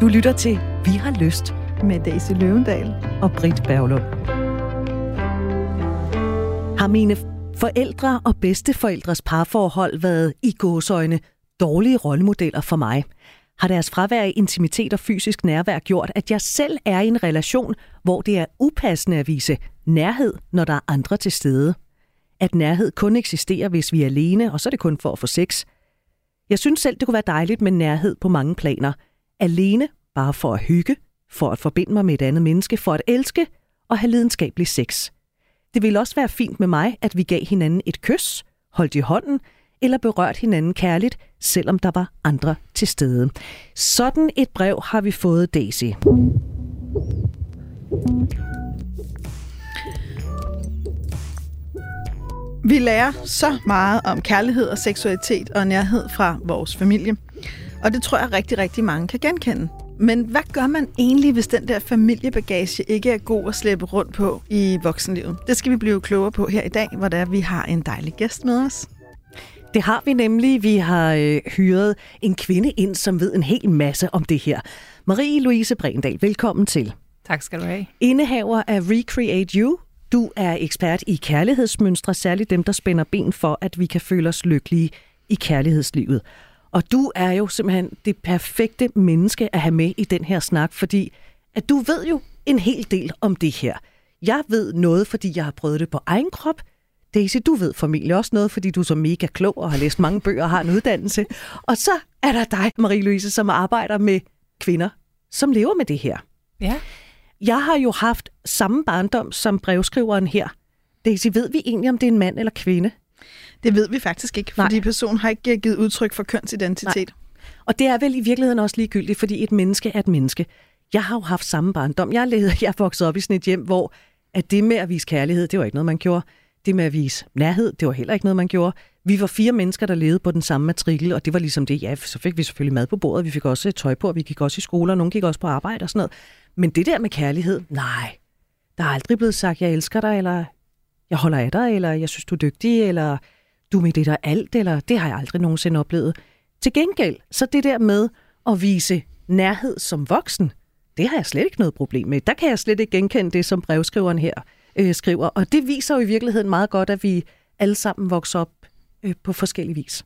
Du lytter til Vi har lyst med Daisy Løvendal og Britt Berglund. Har mine forældre og bedsteforældres parforhold været i gåsøjne dårlige rollemodeller for mig? Har deres fravær af intimitet og fysisk nærvær gjort, at jeg selv er i en relation, hvor det er upassende at vise nærhed, når der er andre til stede? At nærhed kun eksisterer, hvis vi er alene, og så er det kun for at få sex. Jeg synes selv, det kunne være dejligt med nærhed på mange planer. Alene, bare for at hygge, for at forbinde mig med et andet menneske, for at elske og have lidenskabelig sex. Det ville også være fint med mig, at vi gav hinanden et kys, holdt i hånden, eller berørt hinanden kærligt, selvom der var andre til stede. Sådan et brev har vi fået, Daisy. Vi lærer så meget om kærlighed og seksualitet og nærhed fra vores familie. Og det tror jeg rigtig, rigtig mange kan genkende. Men hvad gør man egentlig, hvis den der familiebagage ikke er god at slæbe rundt på i voksenlivet? Det skal vi blive klogere på her i dag, hvor der vi har en dejlig gæst med os. Det har vi nemlig. Vi har øh, hyret en kvinde ind, som ved en hel masse om det her. Marie-Louise Brendal, velkommen til. Tak skal du have. Indehaver af Recreate You. Du er ekspert i kærlighedsmønstre, særligt dem, der spænder ben for, at vi kan føle os lykkelige i kærlighedslivet. Og du er jo simpelthen det perfekte menneske at have med i den her snak, fordi at du ved jo en hel del om det her. Jeg ved noget, fordi jeg har prøvet det på egen krop. Daisy, du ved formentlig også noget, fordi du er så mega klog og har læst mange bøger og har en uddannelse. Og så er der dig, Marie-Louise, som arbejder med kvinder, som lever med det her. Ja. Jeg har jo haft samme barndom som brevskriveren her. Daisy, ved vi egentlig, om det er en mand eller kvinde? Det ved vi faktisk ikke, fordi Nej. personen har ikke givet udtryk for kønsidentitet. Nej. Og det er vel i virkeligheden også ligegyldigt, fordi et menneske er et menneske. Jeg har jo haft samme barndom. Jeg, levede, jeg vokset op i sådan et hjem, hvor at det med at vise kærlighed, det var ikke noget, man gjorde. Det med at vise nærhed, det var heller ikke noget, man gjorde. Vi var fire mennesker, der levede på den samme matrikel, og det var ligesom det. Ja, så fik vi selvfølgelig mad på bordet, vi fik også tøj på, og vi gik også i skole, og nogen gik også på arbejde og sådan noget. Men det der med kærlighed, nej. Der er aldrig blevet sagt, jeg elsker dig, eller jeg holder af dig, eller jeg synes, du er dygtig, eller du med det der alt, eller det har jeg aldrig nogensinde oplevet. Til gengæld, så det der med at vise nærhed som voksen, det har jeg slet ikke noget problem med. Der kan jeg slet ikke genkende det, som brevskriveren her øh, skriver. Og det viser jo i virkeligheden meget godt, at vi alle sammen vokser op øh, på forskellige vis.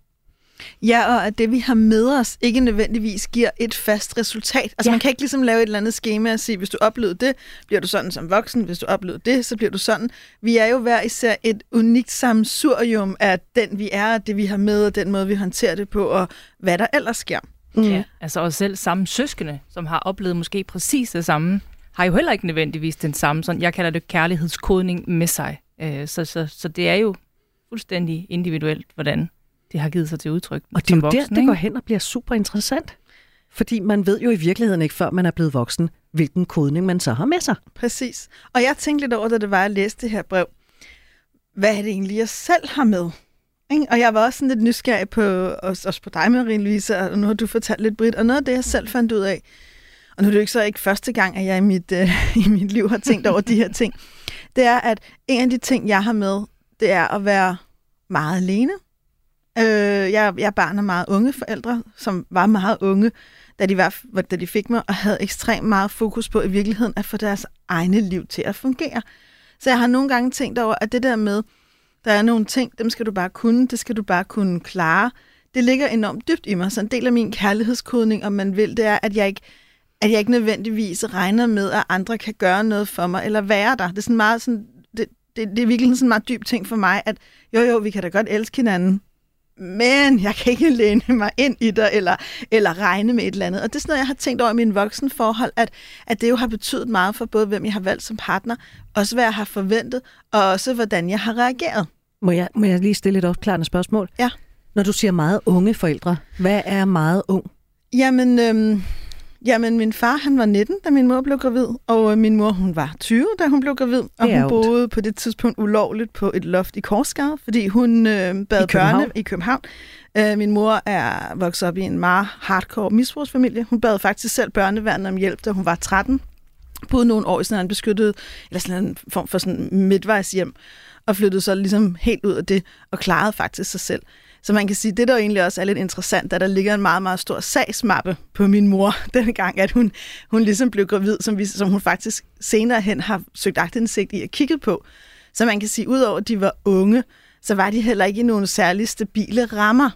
Ja, og at det, vi har med os, ikke nødvendigvis giver et fast resultat. Altså ja. man kan ikke ligesom lave et eller andet schema og sige, hvis du oplevede det, bliver du sådan som voksen. Hvis du oplevede det, så bliver du sådan. Vi er jo hver især et unikt sammensurium af den, vi er, det, vi har med, og den måde, vi håndterer det på, og hvad der ellers sker. Mm. Ja, altså også selv samme søskende, som har oplevet måske præcis det samme, har jo heller ikke nødvendigvis den samme, sådan, jeg kalder det kærlighedskodning med sig. Øh, så, så, så det er jo fuldstændig individuelt, hvordan det har givet sig til udtryk. Og det er jo voksen, der, det går hen og bliver super interessant. Fordi man ved jo i virkeligheden ikke, før man er blevet voksen, hvilken kodning man så har med sig. Præcis. Og jeg tænkte lidt over, da det var, at jeg læste det her brev. Hvad er det egentlig, jeg selv har med? Og jeg var også sådan lidt nysgerrig på, også, også på dig, Marie-Louise, og nu har du fortalt lidt, Britt, og noget af det, jeg selv fandt ud af, og nu er det jo ikke så ikke første gang, at jeg i mit, øh, i mit liv har tænkt over de her ting, det er, at en af de ting, jeg har med, det er at være meget alene. Øh, jeg, jeg er barn af meget unge forældre, som var meget unge, da de, var, da de fik mig, og havde ekstremt meget fokus på i virkeligheden at få deres egne liv til at fungere. Så jeg har nogle gange tænkt over, at det der med, der er nogle ting, dem skal du bare kunne, det skal du bare kunne klare, det ligger enormt dybt i mig. Så en del af min kærlighedskodning, om man vil, det er, at jeg ikke, at jeg ikke nødvendigvis regner med, at andre kan gøre noget for mig, eller være der. Det er sådan meget sådan, det, det, det er virkelig sådan en meget dyb ting for mig, at jo jo, vi kan da godt elske hinanden, men jeg kan ikke læne mig ind i dig, eller, eller regne med et eller andet. Og det er sådan noget, jeg har tænkt over i min voksenforhold, at, at det jo har betydet meget for både, hvem jeg har valgt som partner, også hvad jeg har forventet, og også hvordan jeg har reageret. Må jeg, må jeg lige stille et opklarende spørgsmål? Ja. Når du siger meget unge forældre, hvad er meget ung? Jamen, øhm, Jamen, min far, han var 19, da min mor blev gravid, og øh, min mor, hun var 20, da hun blev gravid, og hun boede på det tidspunkt ulovligt på et loft i Korsgade, fordi hun øh, bad I børne i København. Øh, min mor er vokset op i en meget hardcore misbrugsfamilie. Hun bad faktisk selv børneværnet om hjælp, da hun var 13. Boede nogle år i sådan en beskyttet, eller sådan en form for sådan midtvejshjem, og flyttede så ligesom helt ud af det, og klarede faktisk sig selv. Så man kan sige, det der jo egentlig også er lidt interessant, at der ligger en meget, meget stor sagsmappe på min mor, den gang, at hun, hun ligesom blev gravid, som, vi, som hun faktisk senere hen har søgt agtindsigt i at kigge på. Så man kan sige, udover at de var unge, så var de heller ikke i nogle særlig stabile rammer.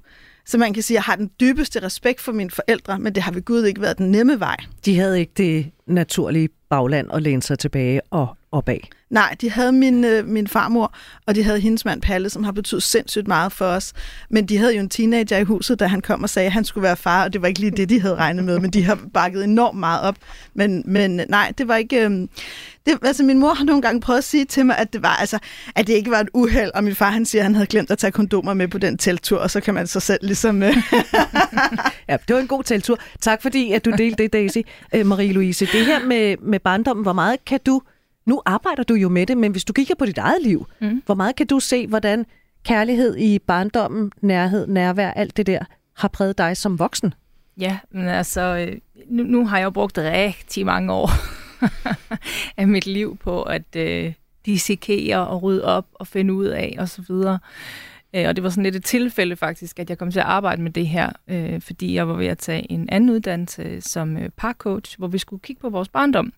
Så man kan sige, at jeg har den dybeste respekt for mine forældre, men det har ved Gud ikke været den nemme vej. De havde ikke det naturlige bagland at læne sig tilbage og opad. Nej, de havde min, øh, min farmor, og de havde hendes mand Palle, som har betydet sindssygt meget for os. Men de havde jo en teenager i huset, da han kom og sagde, at han skulle være far, og det var ikke lige det, de havde regnet med, men de har bakket enormt meget op. Men, men nej, det var ikke... Øh, det, altså, min mor har nogle gange prøvet at sige til mig, at det, var, altså, at det ikke var et uheld, og min far han siger, at han havde glemt at tage kondomer med på den teltur, og så kan man så selv ligesom... Øh... ja, det var en god teltur. Tak fordi, at du delte det, Daisy. Øh, Marie-Louise, det her med, med barndommen, hvor meget kan du nu arbejder du jo med det, men hvis du kigger på dit eget liv, mm. hvor meget kan du se, hvordan kærlighed i barndommen, nærhed, nærvær, alt det der, har præget dig som voksen? Ja, men altså, øh, nu, nu har jeg jo brugt rigtig mange år af mit liv på at øh, dissekere og rydde op og finde ud af og så videre. Øh, og det var sådan lidt et tilfælde faktisk, at jeg kom til at arbejde med det her, øh, fordi jeg var ved at tage en anden uddannelse som øh, parcoach, hvor vi skulle kigge på vores barndom.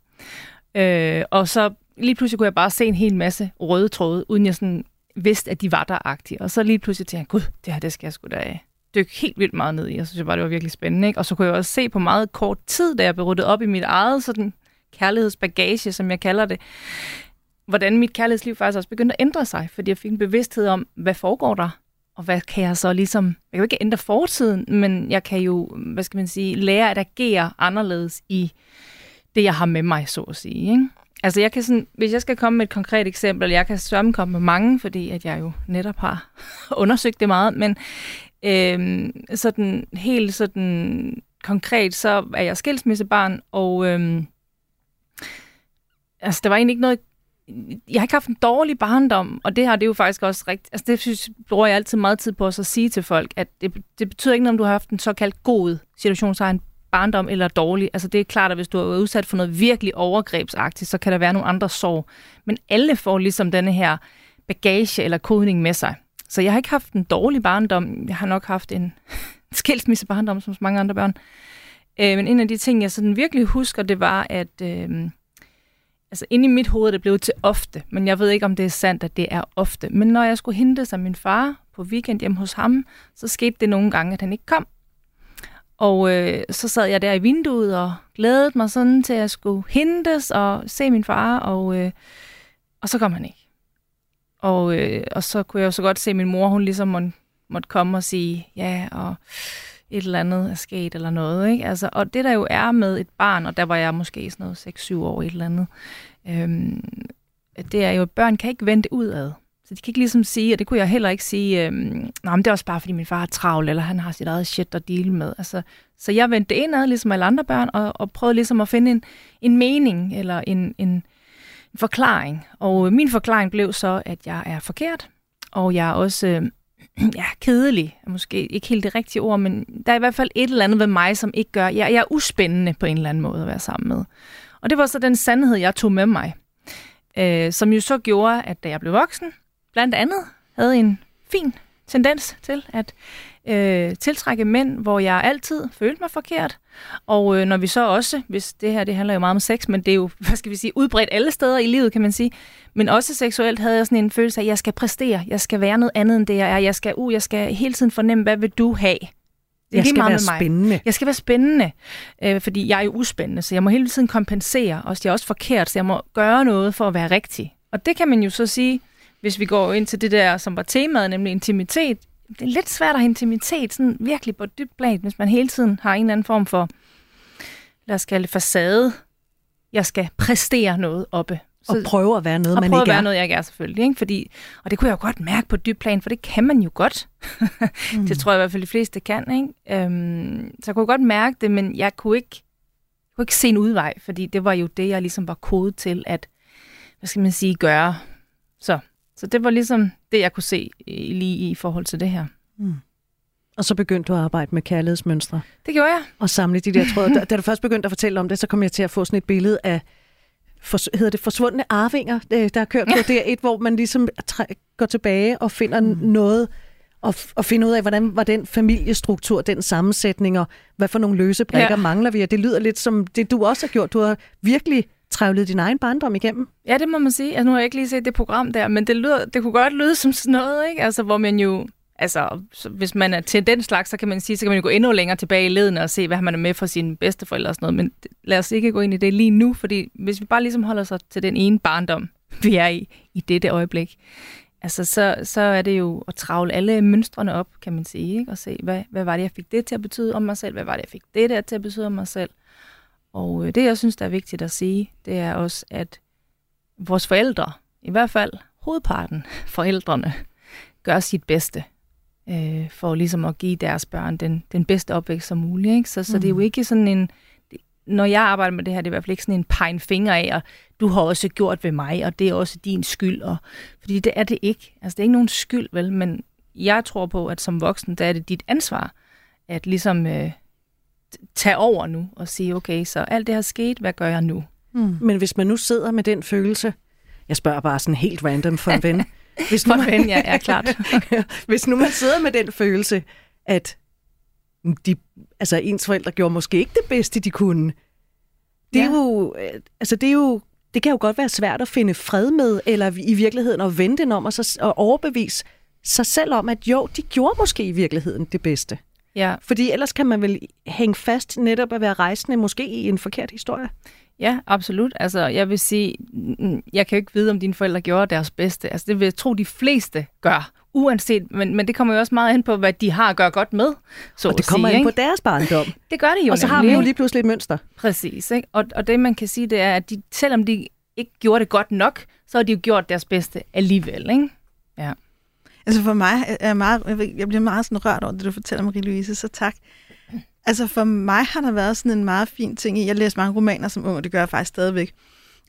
Øh, og så lige pludselig kunne jeg bare se en hel masse røde tråde, uden jeg sådan vidste, at de var der-agtige. Og så lige pludselig tænkte jeg, gud, det her, det skal jeg sgu da dykke helt vildt meget ned i. Jeg synes bare, det var virkelig spændende. Ikke? Og så kunne jeg også se på meget kort tid, da jeg blev ryddet op i mit eget sådan kærlighedsbagage, som jeg kalder det, hvordan mit kærlighedsliv faktisk også begyndte at ændre sig, fordi jeg fik en bevidsthed om, hvad foregår der, og hvad kan jeg så ligesom, jeg kan jo ikke ændre fortiden, men jeg kan jo, hvad skal man sige, lære at agere anderledes i det, jeg har med mig, så at sige. Ikke? Altså jeg kan sådan, hvis jeg skal komme med et konkret eksempel, jeg kan sørge komme med mange, fordi at jeg jo netop har undersøgt det meget, men øh, sådan helt sådan konkret, så er jeg skilsmissebarn, og øh, altså der var egentlig ikke noget, jeg har ikke haft en dårlig barndom, og det har det jo faktisk også rigtigt, altså det synes, bruger jeg altid meget tid på at sige til folk, at det, det betyder ikke noget, om du har haft en såkaldt god situationstegn barndom eller dårlig. Altså det er klart, at hvis du er udsat for noget virkelig overgrebsagtigt, så kan der være nogle andre sorg. Men alle får ligesom denne her bagage eller kodning med sig. Så jeg har ikke haft en dårlig barndom. Jeg har nok haft en skilsmisse barndom, som så mange andre børn. Øh, men en af de ting, jeg sådan virkelig husker, det var, at øh, altså inde i mit hoved det blev til ofte, men jeg ved ikke, om det er sandt, at det er ofte. Men når jeg skulle hente sig min far på weekend hjem hos ham, så skete det nogle gange, at han ikke kom. Og øh, så sad jeg der i vinduet og glædede mig sådan til, at jeg skulle hentes og se min far, og, øh, og så kom han ikke. Og, øh, og så kunne jeg jo så godt se, at min mor, hun ligesom må, måtte komme og sige, ja, og et eller andet er sket eller noget. Ikke? Altså, og det der jo er med et barn, og der var jeg måske sådan noget 6-7 år et eller andet, øh, det er jo, at børn kan ikke vente udad. Så de kan ikke ligesom sige, og det kunne jeg heller ikke sige, øhm, nej, men det er også bare, fordi min far er travl, eller han har sit eget shit at dele med. Altså, så jeg vendte indad, ligesom alle andre børn, og, og prøvede ligesom at finde en, en mening, eller en, en, en forklaring. Og øh, min forklaring blev så, at jeg er forkert, og jeg er også øh, ja, kedelig, måske ikke helt det rigtige ord, men der er i hvert fald et eller andet ved mig, som ikke gør, jeg, jeg er uspændende på en eller anden måde at være sammen med. Og det var så den sandhed, jeg tog med mig, øh, som jo så gjorde, at da jeg blev voksen, blandt andet havde en fin tendens til at øh, tiltrække mænd, hvor jeg altid følte mig forkert. Og øh, når vi så også, hvis det her det handler jo meget om sex, men det er jo, hvad skal vi sige, udbredt alle steder i livet, kan man sige. Men også seksuelt havde jeg sådan en følelse af, at jeg skal præstere, jeg skal være noget andet end det, jeg er. Jeg skal, uh, jeg skal hele tiden fornemme, hvad vil du have? Det jeg skal være spændende. Jeg skal være spændende, øh, fordi jeg er jo uspændende, så jeg må hele tiden kompensere. Også jeg er også forkert, så jeg må gøre noget for at være rigtig. Og det kan man jo så sige, hvis vi går ind til det der, som var temaet, nemlig intimitet, det er lidt svært at have intimitet sådan virkelig på et dybt plan, hvis man hele tiden har en eller anden form for, lad os kalde det facade. Jeg skal præstere noget oppe. Så, og prøve at være noget, man ikke er. at være noget, jeg ikke er selvfølgelig. Ikke? Fordi, og det kunne jeg jo godt mærke på dybt plan, for det kan man jo godt. mm. Det tror jeg i hvert fald, de fleste kan. Ikke? Øhm, så jeg kunne godt mærke det, men jeg kunne ikke, jeg kunne ikke se en udvej, fordi det var jo det, jeg ligesom var kodet til at, hvad skal man sige, gøre. Så så det var ligesom det, jeg kunne se lige i forhold til det her. Mm. Og så begyndte du at arbejde med kærlighedsmønstre. Det gjorde jeg. Og samle de der tråde. Da, da du først begyndte at fortælle om det, så kom jeg til at få sådan et billede af, for, hedder det forsvundne arvinger, der er kørt på. Det er et, hvor man ligesom går tilbage og finder mm. noget, og, og finde ud af, hvordan var den familiestruktur, den sammensætning, og hvad for nogle løse brækker ja. mangler vi. Og det lyder lidt som det, du også har gjort. Du har virkelig trævlet din egen barndom igennem. Ja, det må man sige. Altså, nu har jeg ikke lige set det program der, men det, lyder, det kunne godt lyde som sådan noget, ikke? Altså, hvor man jo Altså, hvis man er til den slags, så kan man sige, så kan man jo gå endnu længere tilbage i leden og se, hvad man er med for sine bedsteforældre og sådan noget. Men lad os ikke gå ind i det lige nu, fordi hvis vi bare ligesom holder sig til den ene barndom, vi er i, i dette øjeblik, altså så, så er det jo at travle alle mønstrene op, kan man sige, ikke? og se, hvad, hvad var det, jeg fik det til at betyde om mig selv, hvad var det, jeg fik det der til at betyde om mig selv. Og øh, det, jeg synes, der er vigtigt at sige, det er også, at vores forældre, i hvert fald hovedparten forældrene, gør sit bedste øh, for ligesom at give deres børn den, den bedste opvækst som muligt. Ikke? Så, så mm. det er jo ikke sådan en... Når jeg arbejder med det her, det er i hvert fald ikke sådan en pegen finger af, og du har også gjort ved mig, og det er også din skyld. Og, fordi det er det ikke. Altså, det er ikke nogen skyld, vel? Men jeg tror på, at som voksen, der er det dit ansvar, at ligesom øh, tage over nu og sige, okay, så alt det har sket, hvad gør jeg nu? Mm. Men hvis man nu sidder med den følelse, jeg spørger bare sådan helt random for en ven, Hvis nu, man, ja, er klart. hvis nu man sidder med den følelse, at de, altså ens forældre gjorde måske ikke det bedste, de kunne. Det er ja. jo, øh, altså det er jo, det kan jo godt være svært at finde fred med, eller i virkeligheden at vente den om og, så, og overbevise sig selv om, at jo, de gjorde måske i virkeligheden det bedste. Ja. Fordi ellers kan man vel hænge fast netop at være rejsende måske i en forkert historie. Ja, absolut. Altså, jeg vil sige, jeg kan jo ikke vide, om dine forældre gjorde deres bedste. Altså, det vil jeg tro, de fleste gør, uanset, men, men det kommer jo også meget ind på, hvad de har at gøre godt med, så Og det kommer sige, ind ikke? på deres barndom. det gør det jo Og så nemlig. har vi jo lige pludselig et mønster. Præcis, ikke? Og, og det man kan sige, det er, at de, selvom de ikke gjorde det godt nok, så har de jo gjort deres bedste alligevel, ikke? Ja. Altså for mig er jeg, meget, jeg bliver meget sådan rørt over det, du fortæller, Marie-Louise, så tak. Altså for mig har der været sådan en meget fin ting i, jeg læser mange romaner som ung, og det gør jeg faktisk stadigvæk.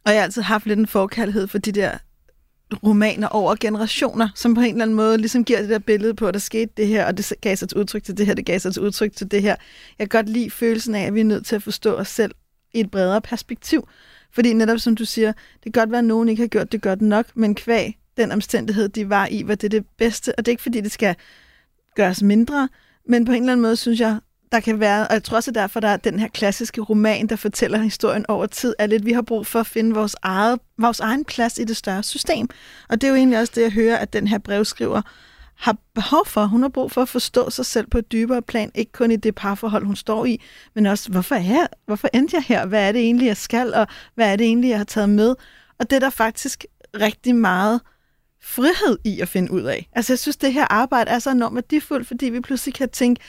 Og jeg har altid haft lidt en forkærlighed for de der romaner over generationer, som på en eller anden måde ligesom giver det der billede på, at der skete det her, og det gav sig et udtryk til det her, det gav sig et udtryk til det her. Jeg kan godt lide følelsen af, at vi er nødt til at forstå os selv i et bredere perspektiv. Fordi netop som du siger, det kan godt være, at nogen ikke har gjort det godt nok, men kvæg den omstændighed, de var i, var det det bedste. Og det er ikke, fordi det skal gøres mindre, men på en eller anden måde synes jeg, der kan være, og jeg tror også derfor, der er den her klassiske roman, der fortæller historien over tid, er lidt, vi har brug for at finde vores, eget, vores egen plads i det større system. Og det er jo egentlig også det, jeg hører, at den her brevskriver har behov for. Hun har brug for at forstå sig selv på et dybere plan, ikke kun i det parforhold, hun står i, men også, hvorfor er jeg, hvorfor endte jeg her? Hvad er det egentlig, jeg skal, og hvad er det egentlig, jeg har taget med? Og det er der faktisk rigtig meget frihed i at finde ud af. Altså, jeg synes, det her arbejde er så enormt værdifuldt, fordi vi pludselig kan tænke,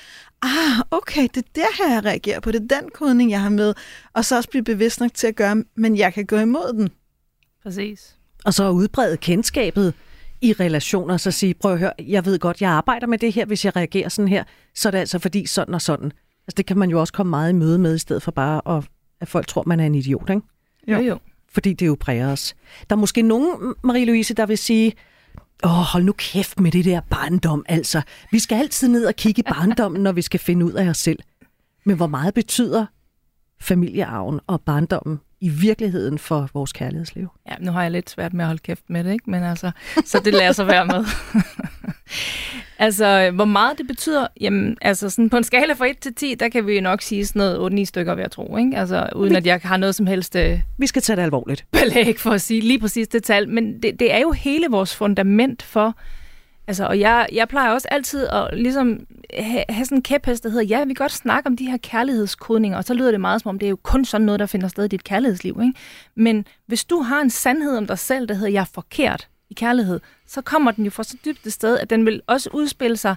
ah, okay, det er der her, jeg reagerer på. Det er den kodning, jeg har med. Og så også blive bevidst nok til at gøre, men jeg kan gå imod den. Præcis. Og så udbrede kendskabet i relationer, så sige, prøv at høre, jeg ved godt, jeg arbejder med det her, hvis jeg reagerer sådan her, så er det altså fordi sådan og sådan. Altså det kan man jo også komme meget i møde med, i stedet for bare, at, at folk tror, man er en idiot, ikke? Jo, jo. Fordi det jo præger os. Der er måske nogen, Marie-Louise, der vil sige, Åh, oh, hold nu kæft med det der barndom, altså. Vi skal altid ned og kigge i barndommen, når vi skal finde ud af os selv. Men hvor meget betyder familiearven og barndommen i virkeligheden for vores kærlighedsliv? Ja, nu har jeg lidt svært med at holde kæft med det, ikke? Men altså, så det lader sig være med. altså, hvor meget det betyder? Jamen, altså sådan på en skala fra 1 til 10, der kan vi nok sige sådan noget 8-9 stykker ved at tro, ikke? Altså, uden vi, at jeg har noget som helst... Øh, vi skal tage det alvorligt. Belæg for at sige lige præcis det tal. Men det, det er jo hele vores fundament for... Altså, og jeg, jeg plejer også altid at ligesom have, have sådan en kæphest, der hedder, ja, vi kan godt snakke om de her kærlighedskodninger, og så lyder det meget som om, det er jo kun sådan noget, der finder sted i dit kærlighedsliv. Ikke? Men hvis du har en sandhed om dig selv, der hedder, jeg er forkert i kærlighed, så kommer den jo fra så dybt et sted, at den vil også udspille sig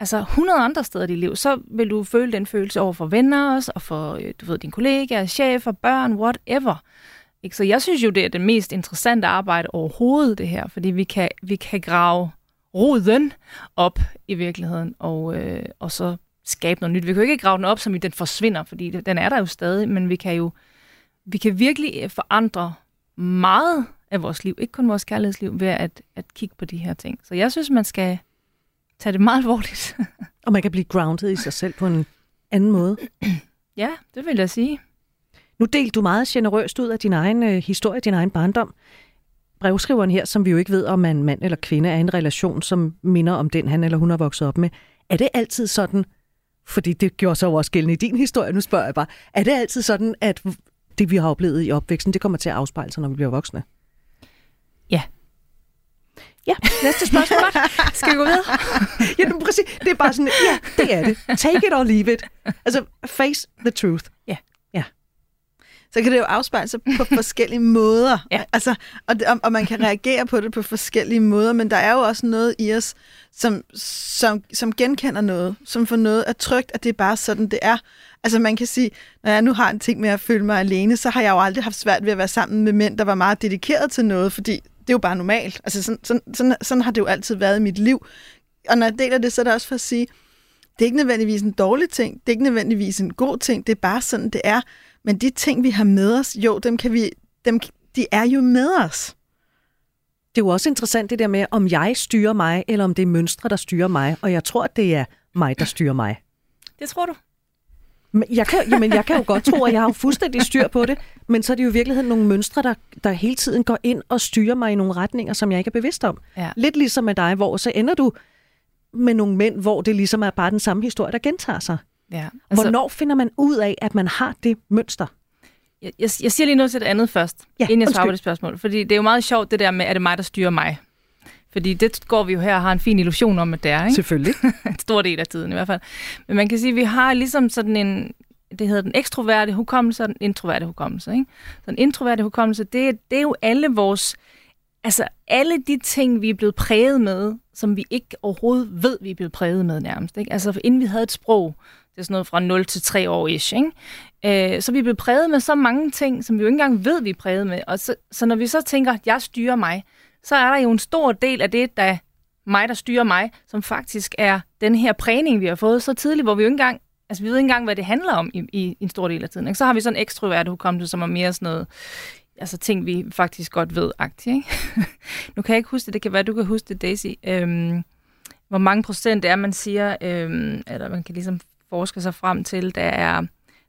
altså 100 andre steder i dit liv. Så vil du føle den følelse over for venner også, og for øh, du ved, dine kollegaer, chefer, børn, whatever. Ikke? Så jeg synes jo, det er det mest interessante arbejde overhovedet, det her, fordi vi kan, vi kan grave roden op i virkeligheden, og, øh, og så skabe noget nyt. Vi kan jo ikke grave den op, som i den forsvinder, fordi den er der jo stadig, men vi kan jo vi kan virkelig forandre meget af vores liv, ikke kun vores kærlighedsliv, ved at, at kigge på de her ting. Så jeg synes, man skal tage det meget alvorligt. og man kan blive grounded i sig selv på en anden måde. ja, det vil jeg sige. Nu delte du meget generøst ud af din egen øh, historie, din egen barndom. brevskriveren her, som vi jo ikke ved, om en mand eller kvinde er en relation, som minder om den, han eller hun har vokset op med. Er det altid sådan, fordi det gjorde så også gældende i din historie, nu spørger jeg bare, er det altid sådan, at det, vi har oplevet i opvæksten, det kommer til at afspejle sig, når vi bliver voksne? Ja. Ja, næste spørgsmål. Skal vi gå videre? ja, men præcis. Det er bare sådan, ja, det er det. Take it or leave it. Altså, face the truth. Ja. Ja. så kan det jo afspejle sig på forskellige måder. Ja. Altså, og, det, og, og man kan reagere på det på forskellige måder, men der er jo også noget i os, som, som, som genkender noget, som får noget at trygt, at det er bare sådan, det er. Altså man kan sige, når jeg nu har en ting med at føle mig alene, så har jeg jo aldrig haft svært ved at være sammen med mænd, der var meget dedikeret til noget, fordi det er jo bare normalt. Altså sådan, sådan, sådan, sådan har det jo altid været i mit liv. Og når jeg deler det, så er det også for at sige, det er ikke nødvendigvis en dårlig ting, det er ikke nødvendigvis en god ting, det er bare sådan, det er. Men de ting, vi har med os, jo, dem kan vi, dem, de er jo med os. Det er jo også interessant det der med, om jeg styrer mig, eller om det er mønstre, der styrer mig. Og jeg tror, at det er mig, der styrer mig. Det tror du? Jeg kan, jamen, jeg kan jo godt tro, at jeg har fuldstændig styr på det, men så er det jo i virkeligheden nogle mønstre, der, der hele tiden går ind og styrer mig i nogle retninger, som jeg ikke er bevidst om. Ja. Lidt ligesom med dig, hvor så ender du med nogle mænd, hvor det ligesom er bare den samme historie, der gentager sig. Ja. Altså, Hvornår finder man ud af, at man har det mønster? Jeg, jeg, jeg siger lige noget til det andet først, Ja, inden jeg svarer på det spørgsmål. Fordi det er jo meget sjovt, det der med, er det mig, der styrer mig? Fordi det går vi jo her og har en fin illusion om, at det er, ikke? Selvfølgelig. en stor del af tiden i hvert fald. Men man kan sige, at vi har ligesom sådan en, det hedder den ekstroverte hukommelse og den introverte hukommelse. Ikke? Så den introverte hukommelse, det, er- det er jo alle vores, altså alle de ting, vi er blevet præget med, som vi ikke overhovedet ved, vi er blevet præget med nærmest. Ikke? Altså inden vi havde et sprog, det er sådan noget fra 0 til 3 år ish, ikke? Øh, så vi er blevet præget med så mange ting, som vi jo ikke engang ved, vi er præget med. Og så, så når vi så tænker, at jeg styrer mig, så er der jo en stor del af det, der mig, der styrer mig, som faktisk er den her prægning, vi har fået så tidligt, hvor vi jo ikke engang, altså vi ved ikke engang, hvad det handler om i, i, en stor del af tiden. Ikke? Så har vi sådan en ekstrovert hukommelse, som er mere sådan noget, altså ting, vi faktisk godt ved agtigt. Ikke? nu kan jeg ikke huske det, det kan være, du kan huske det, Daisy. Øhm, hvor mange procent er, man siger, øhm, eller man kan ligesom forske sig frem til, der er,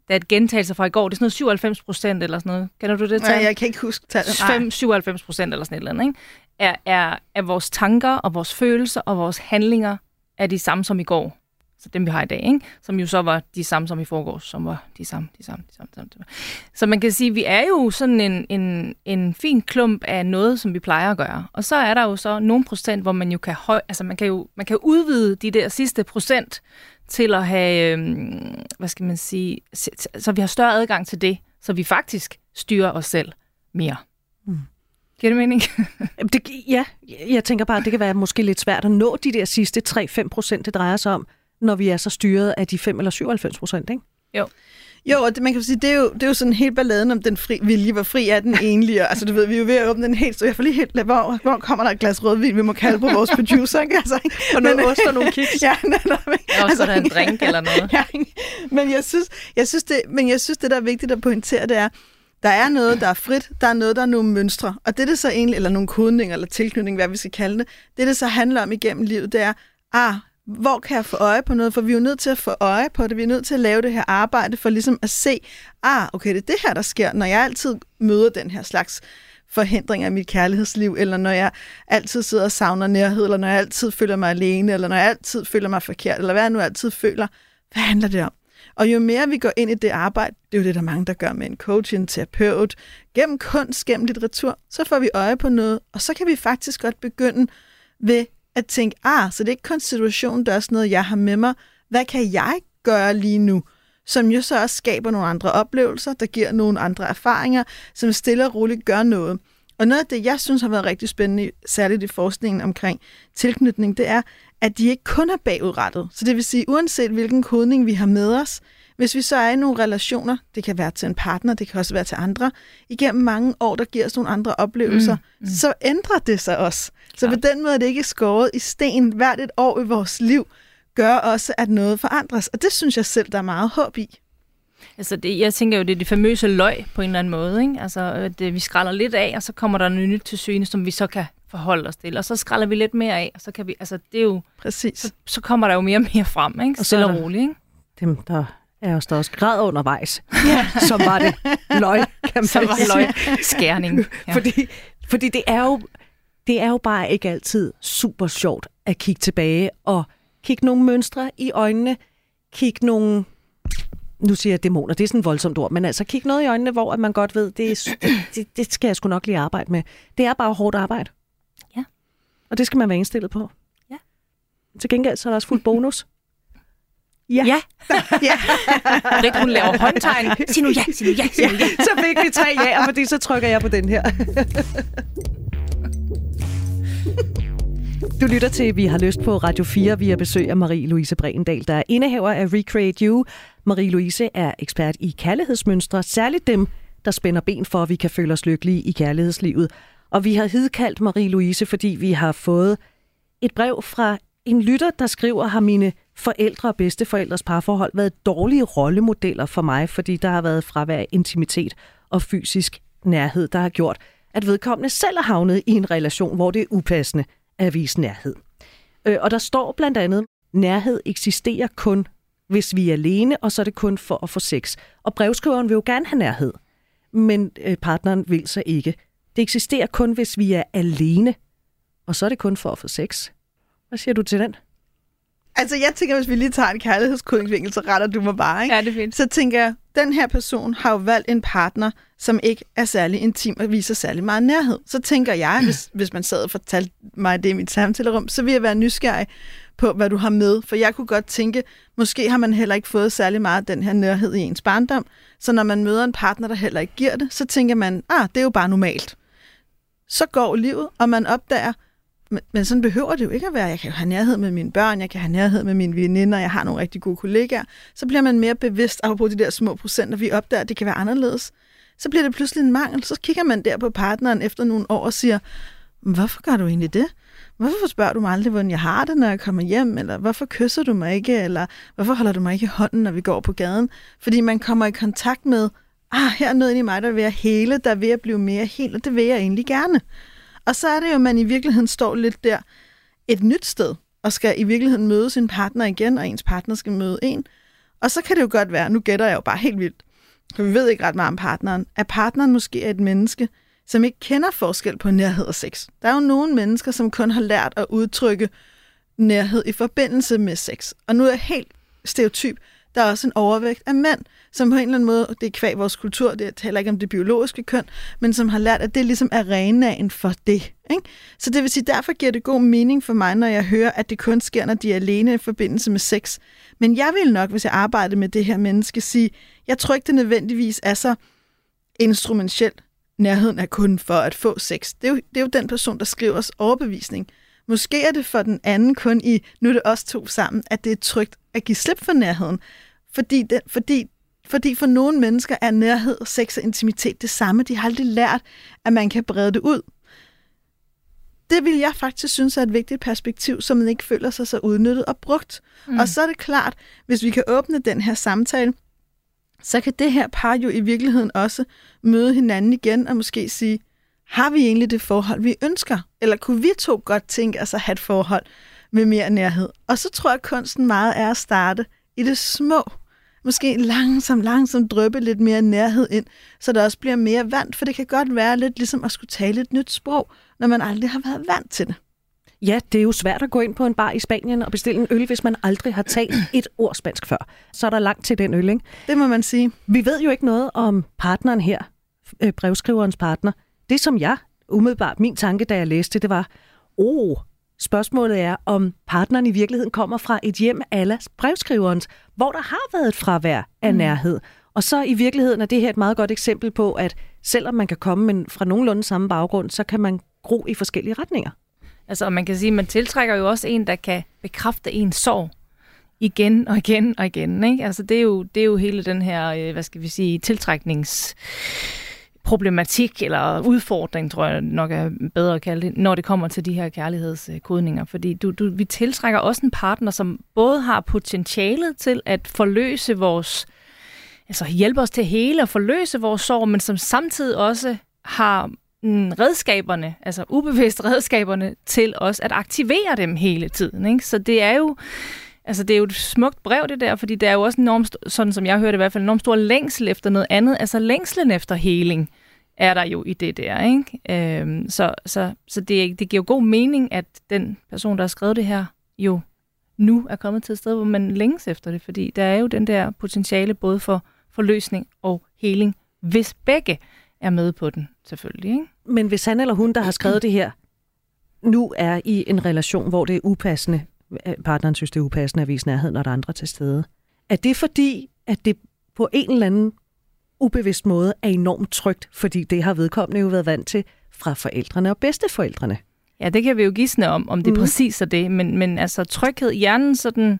der er et gentagelse fra i går, det er sådan noget 97 procent eller sådan noget. Kender du det? Nej, tal? jeg kan ikke huske tallet. Nej. 5, 97 procent eller sådan et eller andet, ikke? Er, er, er vores tanker og vores følelser og vores handlinger er de samme som i går. Så dem, vi har i dag, ikke? som jo så var de samme som i forgårs, som var de samme, de samme, de samme, de samme. Så man kan sige, at vi er jo sådan en, en, en fin klump af noget, som vi plejer at gøre. Og så er der jo så nogle procent, hvor man jo kan, høj, altså man kan jo man kan udvide de der sidste procent til at have, øhm, hvad skal man sige, så vi har større adgang til det, så vi faktisk styrer os selv mere. Giver det mening? Jamen, Det, ja, jeg tænker bare, at det kan være måske lidt svært at nå de der sidste 3-5 procent, det drejer sig om, når vi er så styret af de 5 eller 97 procent, ikke? Jo, og det, man kan sige, det er, jo, det er jo sådan helt balladen om den fri vilje, hvor fri er den egentlig. Og, altså, du ved, vi er jo ved at åbne den helt, så jeg får lige helt, hvor, hvor kommer der et glas rødvin, vi må kalde på vores producer, ikke? Altså, ikke? Og noget ost og nogle kiks. ja, netop, ikke? Ja, og så er der en drink eller noget. Ja, men jeg synes, jeg synes, det, men jeg synes, det der er vigtigt at pointere, det er, der er noget, der er frit, der er noget, der er nogle mønstre, og det det så egentlig, eller nogle kodninger, eller tilknytning, hvad vi skal kalde det, det det så handler om igennem livet, det er, ah, hvor kan jeg få øje på noget? For vi er jo nødt til at få øje på det. Vi er nødt til at lave det her arbejde for ligesom at se, ah, okay, det er det her, der sker, når jeg altid møder den her slags forhindringer i mit kærlighedsliv, eller når jeg altid sidder og savner nærhed, eller når jeg altid føler mig alene, eller når jeg altid føler mig forkert, eller hvad jeg nu altid føler. Hvad handler det om? Og jo mere vi går ind i det arbejde, det er jo det, der er mange, der gør med en coach, en terapeut, gennem kunst, gennem litteratur, så får vi øje på noget, og så kan vi faktisk godt begynde ved at tænke, ah, så det er ikke kun situationen, der er også noget, jeg har med mig. Hvad kan jeg gøre lige nu? Som jo så også skaber nogle andre oplevelser, der giver nogle andre erfaringer, som stille og roligt gør noget. Og noget af det, jeg synes har været rigtig spændende, særligt i forskningen omkring tilknytning, det er, at de ikke kun er bagudrettet. Så det vil sige, uanset hvilken kodning vi har med os, hvis vi så er i nogle relationer, det kan være til en partner, det kan også være til andre, igennem mange år, der giver os nogle andre oplevelser, mm, mm. så ændrer det sig også. Så på den måde er det ikke skåret i sten hvert et år i vores liv, gør også, at noget forandres. Og det synes jeg selv, der er meget håb i. Altså det, jeg tænker jo, det er det famøse løg på en eller anden måde. Ikke? Altså, at øh, vi skræller lidt af, og så kommer der noget nyt til syne, som vi så kan forholde os til. Og så skræller vi lidt mere af, og så kan vi, altså det er jo, Præcis. så, så kommer der jo mere og mere frem, ikke? Og så Stille og der- roligt, ikke? Dem, der er også der også grad undervejs, som var det løg, kan Så var løg skærning. Ja. Fordi, Fordi det er jo, det er jo bare ikke altid super sjovt at kigge tilbage og kigge nogle mønstre i øjnene, kigge nogle nu siger jeg dæmoner, det er sådan et voldsomt ord, men altså kig noget i øjnene, hvor at man godt ved, det, er, det, det skal jeg sgu nok lige arbejde med. Det er bare hårdt arbejde. Ja. Og det skal man være indstillet på. Ja. Til gengæld så er der også fuld bonus. Ja. ja. ja. Rik, hun laver håndtegn. Sig nu ja, sig nu ja, sig nu ja. Så fik vi tre ja, fordi så trykker jeg på den her. Du lytter til Vi har lyst på Radio 4. Vi har besøg af Marie-Louise Brendal, der er indehaver af Recreate You. Marie-Louise er ekspert i kærlighedsmønstre, særligt dem, der spænder ben for, at vi kan føle os lykkelige i kærlighedslivet. Og vi har hidkaldt Marie-Louise, fordi vi har fået et brev fra en lytter, der skriver, har mine forældre og bedsteforældres parforhold været dårlige rollemodeller for mig, fordi der har været fravær intimitet og fysisk nærhed, der har gjort, at vedkommende selv er havnet i en relation, hvor det er upassende at vise nærhed. Øh, og der står blandt andet, nærhed eksisterer kun, hvis vi er alene, og så er det kun for at få sex. Og brevskriveren vil jo gerne have nærhed, men øh, partneren vil så ikke. Det eksisterer kun, hvis vi er alene, og så er det kun for at få sex. Hvad siger du til den? Altså, jeg tænker, hvis vi lige tager en kærlighedskodningsvinkel, så retter du mig bare, ikke? Ja, det er fint. Så tænker jeg, den her person har jo valgt en partner, som ikke er særlig intim og viser særlig meget nærhed. Så tænker jeg, hvis, hvis man sad og fortalte mig det i mit samtalerum, så vil jeg være nysgerrig på, hvad du har med. For jeg kunne godt tænke, måske har man heller ikke fået særlig meget af den her nærhed i ens barndom. Så når man møder en partner, der heller ikke giver det, så tænker man, ah, det er jo bare normalt. Så går livet, og man opdager, men, men sådan behøver det jo ikke at være. Jeg kan jo have nærhed med mine børn, jeg kan have nærhed med mine veninder, jeg har nogle rigtig gode kollegaer. Så bliver man mere bevidst af på de der små procenter, vi opdager, at det kan være anderledes. Så bliver det pludselig en mangel. Så kigger man der på partneren efter nogle år og siger, hvorfor gør du egentlig det? Hvorfor spørger du mig aldrig, hvordan jeg har det, når jeg kommer hjem? Eller hvorfor kysser du mig ikke? Eller hvorfor holder du mig ikke i hånden, når vi går på gaden? Fordi man kommer i kontakt med, ah, her er noget i mig, der vil jeg hele, der vil jeg blive mere helt, og det vil jeg egentlig gerne. Og så er det jo, at man i virkeligheden står lidt der et nyt sted, og skal i virkeligheden møde sin partner igen, og ens partner skal møde en. Og så kan det jo godt være, nu gætter jeg jo bare helt vildt, for vi ved ikke ret meget om partneren, at partneren måske er et menneske, som ikke kender forskel på nærhed og sex. Der er jo nogle mennesker, som kun har lært at udtrykke nærhed i forbindelse med sex. Og nu er jeg helt stereotyp. Der er også en overvægt af mænd, som på en eller anden måde, det er kvæg vores kultur, det taler ikke om det biologiske køn, men som har lært, at det ligesom er arenaen for det. Ikke? Så det vil sige, derfor giver det god mening for mig, når jeg hører, at det kun sker, når de er alene i forbindelse med sex. Men jeg vil nok, hvis jeg arbejdede med det her menneske, sige, jeg tror ikke, det nødvendigvis er så instrumentelt. Nærheden er kun for at få sex. Det er jo, det er jo den person, der skriver os overbevisning. Måske er det for den anden kun i, nu er det os to sammen, at det er trygt at give slip for nærheden. Fordi, det, fordi, fordi for nogle mennesker er nærhed, sex og intimitet det samme. De har aldrig lært, at man kan brede det ud. Det vil jeg faktisk synes er et vigtigt perspektiv, så man ikke føler sig så udnyttet og brugt. Mm. Og så er det klart, hvis vi kan åbne den her samtale, så kan det her par jo i virkeligheden også møde hinanden igen og måske sige, har vi egentlig det forhold, vi ønsker? Eller kunne vi to godt tænke os at have et forhold med mere nærhed? Og så tror jeg, at kunsten meget er at starte i det små. Måske langsomt, langsomt drøbe lidt mere nærhed ind, så der også bliver mere vand, for det kan godt være lidt ligesom at skulle tale et nyt sprog, når man aldrig har været vant til det. Ja, det er jo svært at gå ind på en bar i Spanien og bestille en øl, hvis man aldrig har talt et ord spansk før. Så er der langt til den øl, ikke? Det må man sige. Vi ved jo ikke noget om partneren her, øh, brevskriverens partner. Det som jeg, umiddelbart min tanke, da jeg læste det, var, oh, spørgsmålet er, om partneren i virkeligheden kommer fra et hjem ala brevskriverens, hvor der har været et fravær af mm. nærhed. Og så i virkeligheden er det her et meget godt eksempel på, at selvom man kan komme med fra nogenlunde samme baggrund, så kan man gro i forskellige retninger. Altså, og man kan sige, at man tiltrækker jo også en, der kan bekræfte en sorg igen og igen og igen. Ikke? Altså, det er, jo, det er jo hele den her, øh, hvad skal vi sige, tiltræknings problematik eller udfordring, tror jeg nok er bedre at kalde det, når det kommer til de her kærlighedskodninger. Fordi du, du, vi tiltrækker også en partner, som både har potentialet til at forløse vores, altså hjælpe os til hele og forløse vores sorg, men som samtidig også har mm, redskaberne, altså ubevidst redskaberne, til os at aktivere dem hele tiden. Ikke? Så det er jo Altså, det er jo et smukt brev, det der, fordi det er jo også enormt, sådan som jeg hørte i hvert fald, enormt stor længsel efter noget andet. Altså længslen efter heling er der jo i det der. Ikke? Øhm, så så, så det, det giver jo god mening, at den person, der har skrevet det her, jo nu er kommet til et sted, hvor man længes efter det, fordi der er jo den der potentiale både for forløsning og heling, hvis begge er med på den, selvfølgelig. Ikke? Men hvis han eller hun, der har skrevet det her, nu er i en relation, hvor det er upassende, partneren synes, det er upassende at vise nærhed, når der er andre til stede, er det fordi, at det på en eller anden ubevidst måde er enormt trygt, fordi det har vedkommende jo været vant til fra forældrene og bedsteforældrene? Ja, det kan vi jo gisne om, om det mm. præcis er det, men, men altså tryghed, hjernen sådan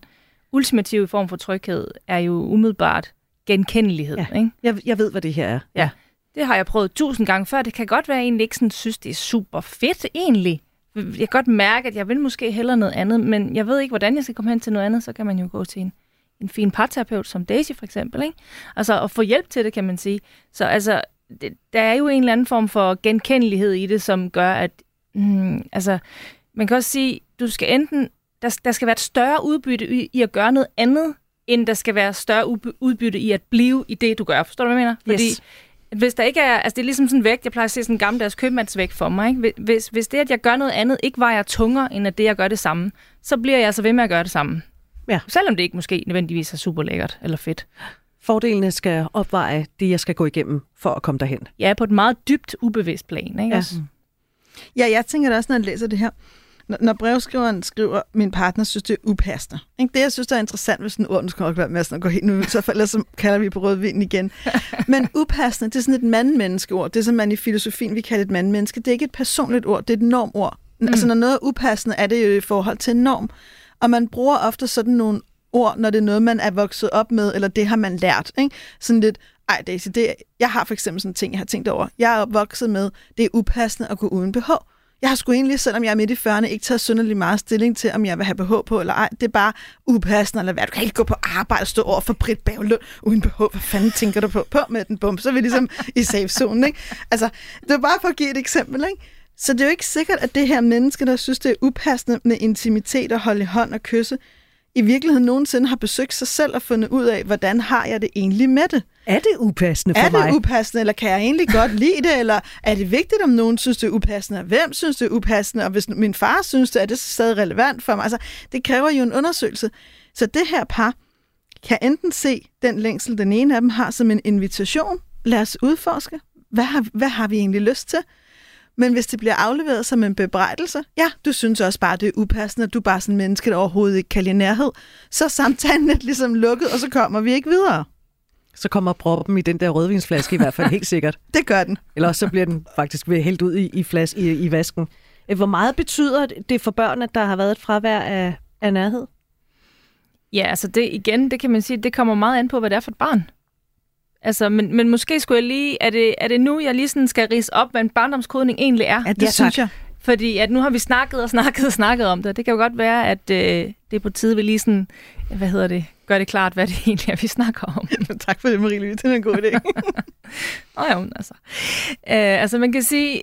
ultimative form for tryghed, er jo umiddelbart genkendelighed. Ja. Ikke? Jeg, jeg ved, hvad det her er. Ja. Det har jeg prøvet tusind gange før. Det kan godt være, at jeg egentlig ikke sådan, synes, det er super fedt egentlig. Jeg kan godt mærke, at jeg vil måske hellere noget andet, men jeg ved ikke, hvordan jeg skal komme hen til noget andet. Så kan man jo gå til en, en fin parterapeut som Daisy for eksempel. Ikke? Altså at få hjælp til det, kan man sige. Så altså, det, der er jo en eller anden form for genkendelighed i det, som gør, at mm, altså, man kan også sige, du skal enten, der, der skal være et større udbytte i, i at gøre noget andet, end der skal være større udbytte i at blive i det, du gør. Forstår du, hvad jeg mener? Fordi Yes. Hvis der ikke er, altså det er ligesom sådan vægt, jeg plejer at se sådan en gammeldags købmandsvægt for mig. Ikke? Hvis, hvis det, at jeg gør noget andet, ikke vejer tungere, end at det, jeg gør det samme, så bliver jeg så ved med at gøre det samme. Ja. Selvom det ikke måske nødvendigvis er super lækkert eller fedt. Fordelene skal opveje det, jeg skal gå igennem for at komme derhen. Ja, på et meget dybt ubevidst plan. Ikke? Ja. Også? Ja, jeg tænker da også, når jeg læser det her, når, når brevskriveren skriver, min partner synes, det er upassende. Ikke? Det, jeg synes, der er interessant ved sådan et ord, nu skal jeg være med at gå helt nu, så ellers så kalder vi på rødvin igen. Men upassende, det er sådan et mandmenneskeord. Det er som man i filosofien vi kalder et mandmenneske. Det er ikke et personligt ord, det er et normord. Mm. Altså når noget er upassende, er det jo i forhold til en norm. Og man bruger ofte sådan nogle ord, når det er noget, man er vokset op med, eller det har man lært. Ikke? Sådan lidt, ej Daisy, det, jeg har for eksempel sådan en ting, jeg har tænkt over. Jeg er opvokset med, det er upassende at gå uden BH. Jeg har sgu egentlig, selvom jeg er midt i 40'erne, ikke taget synderligt meget stilling til, om jeg vil have BH på eller ej. Det er bare upassende, eller hvad. Du kan ikke gå på arbejde og stå over for Britt Bavlund uden BH. Hvad fanden tænker du på? På med den bum. Så er vi ligesom i safe zone, ikke? Altså, det er bare for at give et eksempel, ikke? Så det er jo ikke sikkert, at det her menneske, der synes, det er upassende med intimitet og holde i hånd og kysse, i virkeligheden nogensinde har besøgt sig selv og fundet ud af, hvordan har jeg det egentlig med det? Er det upassende for er det mig? upassende, eller kan jeg egentlig godt lide det, eller er det vigtigt, om nogen synes, det er upassende, og hvem synes, det er upassende, og hvis min far synes det, er det stadig relevant for mig? Altså, det kræver jo en undersøgelse. Så det her par kan enten se den længsel, den ene af dem har, som en invitation. Lad os udforske. Hvad har, hvad har vi egentlig lyst til? Men hvis det bliver afleveret som en bebrejdelse, ja, du synes også bare, det er upassende, at du bare er sådan en menneske, der overhovedet ikke kan lide nærhed, så er samtalen lidt ligesom lukket, og så kommer vi ikke videre. Så kommer proppen i den der rødvinsflaske i hvert fald helt sikkert. Det gør den. Eller også så bliver den faktisk ved hældt ud i, i, flas, i, i vasken. Øh, Hvor meget betyder det for børn, at der har været et fravær af, af nærhed? Ja, altså det igen, det kan man sige, det kommer meget an på, hvad det er for et barn. Altså, men, men måske skulle jeg lige, er det, er det nu, jeg lige sådan skal rise op, hvad en barndomskodning egentlig er? Ja, det Ja, ja, synes tak. jeg. Fordi at nu har vi snakket og snakket og snakket om det. Det kan jo godt være, at øh, det er på tide, vi lige sådan, hvad hedder det, gør det klart, hvad det egentlig er, vi snakker om. tak for det, Marie-Louise. Det er en god idé. Nå men altså. Øh, altså man kan sige,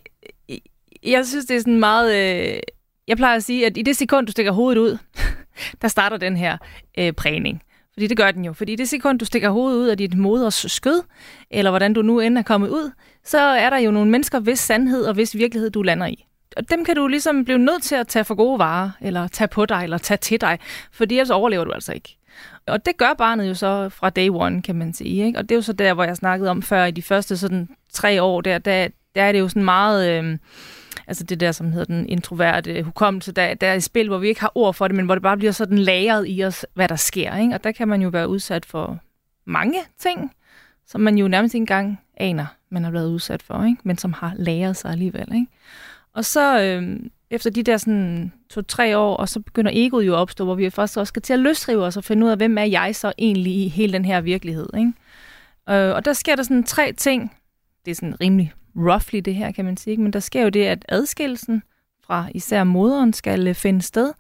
jeg synes det er sådan meget, øh, jeg plejer at sige, at i det sekund, du stikker hovedet ud, der starter den her øh, prægning. Fordi det gør den jo. Fordi det sekund, du stikker hovedet ud af dit moders skød, eller hvordan du nu end er kommet ud, så er der jo nogle mennesker, hvis sandhed og hvis virkelighed du lander i. Og dem kan du ligesom blive nødt til at tage for gode varer, eller tage på dig, eller tage til dig, fordi ellers overlever du altså ikke. Og det gør barnet jo så fra day one, kan man sige. Ikke? Og det er jo så der, hvor jeg snakkede om før, i de første sådan tre år, der, der, der er det jo sådan meget... Øh, altså det der, som hedder den introverte hukommelse, der, der er et spil, hvor vi ikke har ord for det, men hvor det bare bliver sådan lagret i os, hvad der sker. Ikke? Og der kan man jo være udsat for mange ting, som man jo nærmest ikke engang aner, man har blevet udsat for, ikke? men som har lagret sig alligevel. Ikke? Og så øh, efter de der sådan to-tre år, og så begynder egoet jo at opstå, hvor vi først også skal til at løsrive os og finde ud af, hvem er jeg så egentlig i hele den her virkelighed. Ikke? Øh, og der sker der sådan tre ting. Det er sådan rimelig roughly det her, kan man sige. Men der sker jo det, at adskillelsen fra især moderen skal øh, finde sted.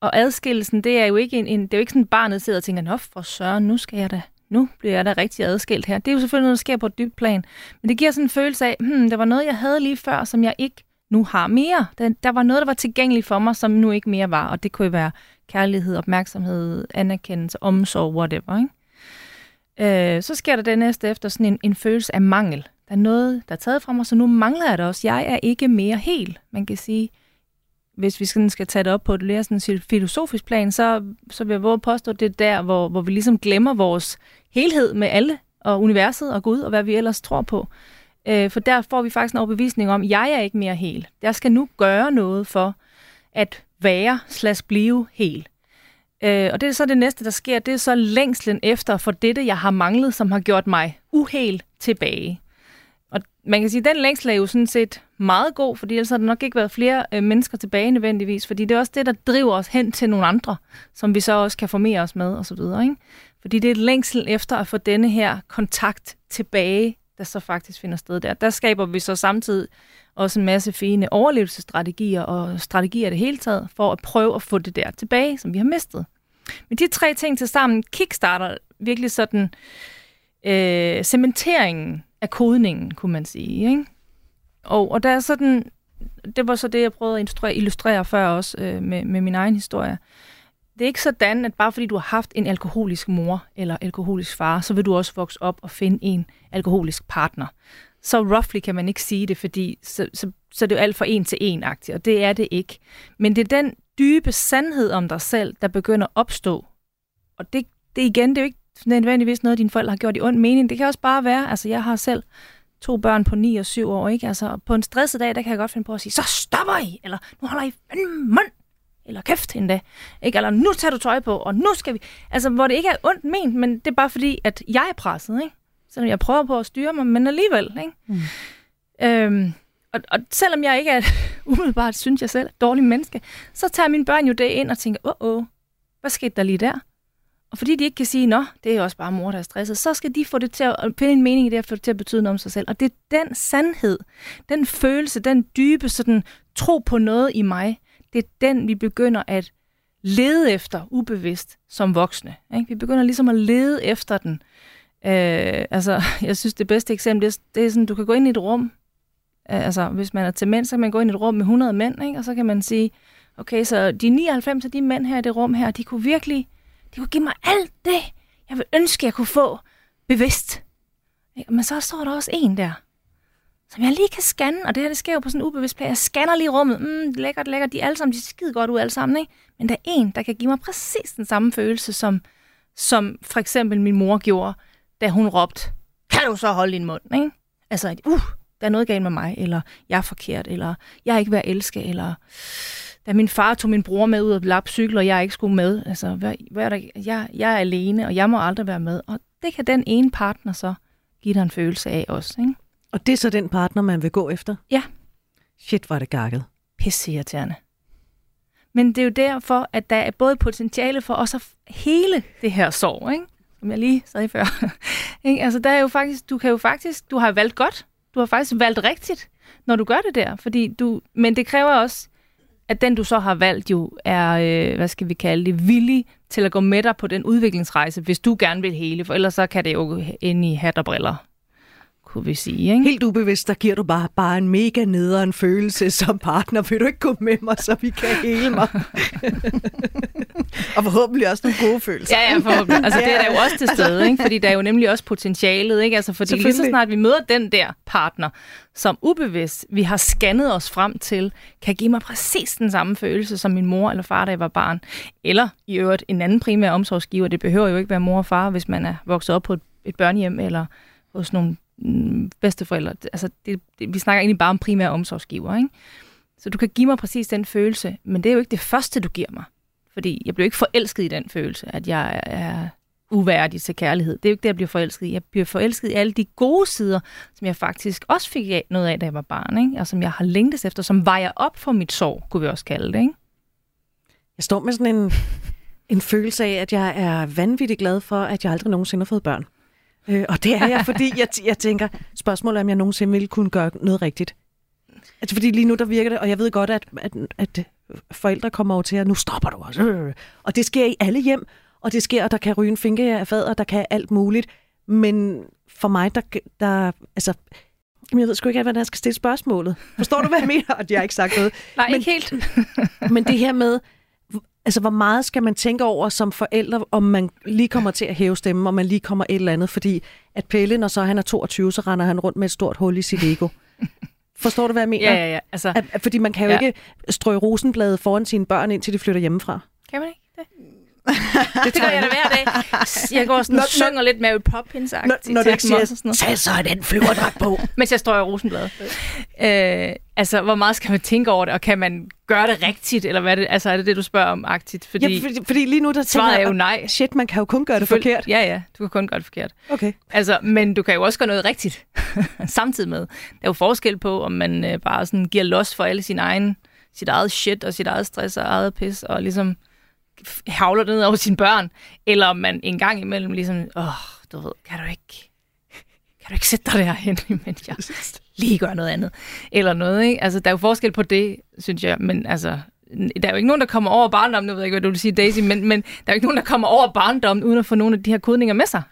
Og adskillelsen, det er jo ikke, en, en, det er jo ikke sådan, barnet sidder og tænker, nå for søren, nu skal jeg da, nu bliver jeg da rigtig adskilt her. Det er jo selvfølgelig noget, der sker på et dybt plan. Men det giver sådan en følelse af, hmm, der var noget, jeg havde lige før, som jeg ikke nu har mere. Der, der var noget, der var tilgængeligt for mig, som nu ikke mere var. Og det kunne jo være kærlighed, opmærksomhed, anerkendelse, omsorg, whatever. Ikke? Øh, så sker der det næste efter sådan en, en følelse af mangel. Der er noget, der er taget fra mig, så nu mangler jeg det også. Jeg er ikke mere hel. Man kan sige, hvis vi sådan skal tage det op på et mere sådan filosofisk plan, så, så vil jeg våge påstå, at det er der, hvor, hvor vi ligesom glemmer vores helhed med alle, og universet og Gud, og hvad vi ellers tror på. Øh, for der får vi faktisk en overbevisning om, at jeg er ikke mere hel. Jeg skal nu gøre noget for at være slags blive hel. Øh, og det er så det næste, der sker, det er så længslen efter for dette, jeg har manglet, som har gjort mig uhel tilbage. Og man kan sige, at den længsel er jo sådan set meget god, fordi ellers har der nok ikke været flere øh, mennesker tilbage nødvendigvis, fordi det er også det, der driver os hen til nogle andre, som vi så også kan formere os med osv. Ikke? Fordi det er et længsel efter at få denne her kontakt tilbage, der så faktisk finder sted der. Der skaber vi så samtidig også en masse fine overlevelsesstrategier og strategier i det hele taget, for at prøve at få det der tilbage, som vi har mistet. Men de tre ting til sammen kickstarter virkelig sådan øh, cementeringen af kodningen, kunne man sige. Ikke? Og, og der er sådan, det var så det, jeg prøvede at illustrere, illustrere før også øh, med, med min egen historie. Det er ikke sådan, at bare fordi du har haft en alkoholisk mor eller alkoholisk far, så vil du også vokse op og finde en alkoholisk partner. Så roughly kan man ikke sige det, fordi så, så, så er det jo alt for en til en-agtigt, og det er det ikke. Men det er den dybe sandhed om dig selv, der begynder at opstå. Og det, det igen, det er jo ikke nødvendigvis noget, dine forældre har gjort i ond mening. Det kan også bare være, altså jeg har selv to børn på 9 og 7 år, ikke? Altså på en stresset dag, der kan jeg godt finde på at sige, så stopper I, eller nu holder I mund, eller kæft endda, ikke? Eller nu tager du tøj på, og nu skal vi... Altså, hvor det ikke er ondt ment, men det er bare fordi, at jeg er presset, ikke? Selvom jeg prøver på at styre mig, men alligevel, ikke? Mm. Øhm, og, og selvom jeg ikke er umiddelbart, synes jeg selv, dårlig menneske, så tager mine børn jo det ind og tænker, åh, åh, hvad skete der lige der? Og fordi de ikke kan sige, nå, det er også bare mor, der er stresset, så skal de få det til at finde en mening i det, og få det til at betyde noget om sig selv. Og det er den sandhed, den følelse, den dybe sådan, tro på noget i mig, det er den, vi begynder at lede efter ubevidst som voksne. Ikke? Vi begynder ligesom at lede efter den. Øh, altså, jeg synes, det bedste eksempel, det er, det er sådan, du kan gå ind i et rum, øh, altså hvis man er til mænd, så kan man gå ind i et rum med 100 mænd, ikke? og så kan man sige, okay, så de 99 af de mænd her i det rum her, de kunne virkelig, de kunne give mig alt det, jeg vil ønske, jeg kunne få bevidst. Men så står der også en der, som jeg lige kan scanne, og det her det sker jo på sådan en ubevidst plan. Jeg scanner lige rummet. Mm, lækkert, lækkert. De er alle sammen, de er skide godt ud alle sammen, ikke? Men der er en, der kan give mig præcis den samme følelse, som, som for eksempel min mor gjorde, da hun råbte, kan du så holde din mund, ikke? Altså, uh, der er noget galt med mig, eller jeg er forkert, eller jeg er ikke ved at elske, eller da min far tog min bror med ud og lappe cykel, og jeg ikke skulle med. Altså, hvad, hvad er der, jeg, jeg er alene, og jeg må aldrig være med. Og det kan den ene partner så give dig en følelse af også, ikke? Og det er så den partner, man vil gå efter? Ja. Shit, var det gakket. Pisse irriterende. Men det er jo derfor, at der er både potentiale for også at hele det her sorg, ikke? som jeg lige sagde før. ikke? altså, der er jo faktisk, du kan jo faktisk, du har valgt godt. Du har faktisk valgt rigtigt, når du gør det der. Fordi du, men det kræver også, at den, du så har valgt, jo er, øh, hvad skal vi kalde det, villig til at gå med dig på den udviklingsrejse, hvis du gerne vil hele, for ellers så kan det jo ind i hat og briller kunne vi sige. Ikke? Helt ubevidst, der giver du bare, bare en mega nederen følelse som partner. Vil du ikke gå med mig, så vi kan hele mig? og forhåbentlig også nogle gode følelser. Ja, ja, forhåbentlig. Altså, det er der jo også til stede, ikke? fordi der er jo nemlig også potentialet. Ikke? Altså, fordi lige så snart vi møder den der partner, som ubevidst vi har scannet os frem til, kan give mig præcis den samme følelse som min mor eller far, da jeg var barn. Eller i øvrigt en anden primær omsorgsgiver. Det behøver jo ikke være mor og far, hvis man er vokset op på et, et børnehjem eller hos nogle Mm, bedsteforældre. Altså, det, det, vi snakker egentlig bare om primær omsorgsgiver, ikke? Så du kan give mig præcis den følelse, men det er jo ikke det første, du giver mig. Fordi jeg bliver ikke forelsket i den følelse, at jeg er uværdig til kærlighed. Det er jo ikke det, jeg bliver forelsket i. Jeg bliver forelsket i alle de gode sider, som jeg faktisk også fik af, noget af, da jeg var barn, ikke? og som jeg har længtes efter, som vejer op for mit sorg, kunne vi også kalde det. Ikke? Jeg står med sådan en, en følelse af, at jeg er vanvittigt glad for, at jeg aldrig nogensinde har fået børn. Øh, og det er jeg, fordi jeg, jeg tænker, spørgsmålet er, om jeg nogensinde ville kunne gøre noget rigtigt. Altså, fordi lige nu, der virker det, og jeg ved godt, at, at, at forældre kommer over til, at nu stopper du også. Øh. Og det sker i alle hjem, og det sker, at der kan ryge en finke af fader, der kan alt muligt. Men for mig, der, der altså, jeg ved sgu ikke, hvordan jeg skal stille spørgsmålet. Forstår du, hvad jeg mener? Og jeg har ikke sagt noget. Nej, men, ikke helt. men det her med, Altså, hvor meget skal man tænke over som forældre, om man lige kommer til at hæve stemmen, om man lige kommer et eller andet? Fordi at Pelle, når så han er 22, så render han rundt med et stort hul i sit ego. Forstår du, hvad jeg mener? Ja, ja, ja. Altså, At, fordi man kan jo Ja. ikke strø rosenblade foran sine børn, indtil de flytter hjemmefra. kan man ikke det? gør jeg da hver dag. Jeg går sådan Når- og synger lidt Mary Poppins Når, når du ikke siger, tag så den flyverdragt på. mens jeg står i Rosenblad. Øh, altså, hvor meget skal man tænke over det, og kan man gøre det rigtigt, eller hvad er det, altså, er det det, du spørger om aktivt? Fordi, Ja, fordi, fordi lige nu, der tænker svaret er jeg, jo nej. shit, man kan jo kun gøre det forkert. Ja, ja, du kan kun gøre det forkert. Okay. Altså, men du kan jo også gøre noget rigtigt samtidig med. Der er jo forskel på, om man øh, bare sådan giver los for alle sin egen, sit eget shit og sit eget stress og eget pis, og ligesom havler det ned over sine børn, eller om man en gang imellem ligesom, åh, du ved, kan du ikke, kan du ikke sætte dig derhen, mens jeg lige gør noget andet, eller noget, ikke? Altså, der er jo forskel på det, synes jeg, men altså, der er jo ikke nogen, der kommer over barndommen, nu ved jeg ikke, hvad du vil sige, Daisy, men, men der er jo ikke nogen, der kommer over barndommen, uden at få nogle af de her kodninger med sig.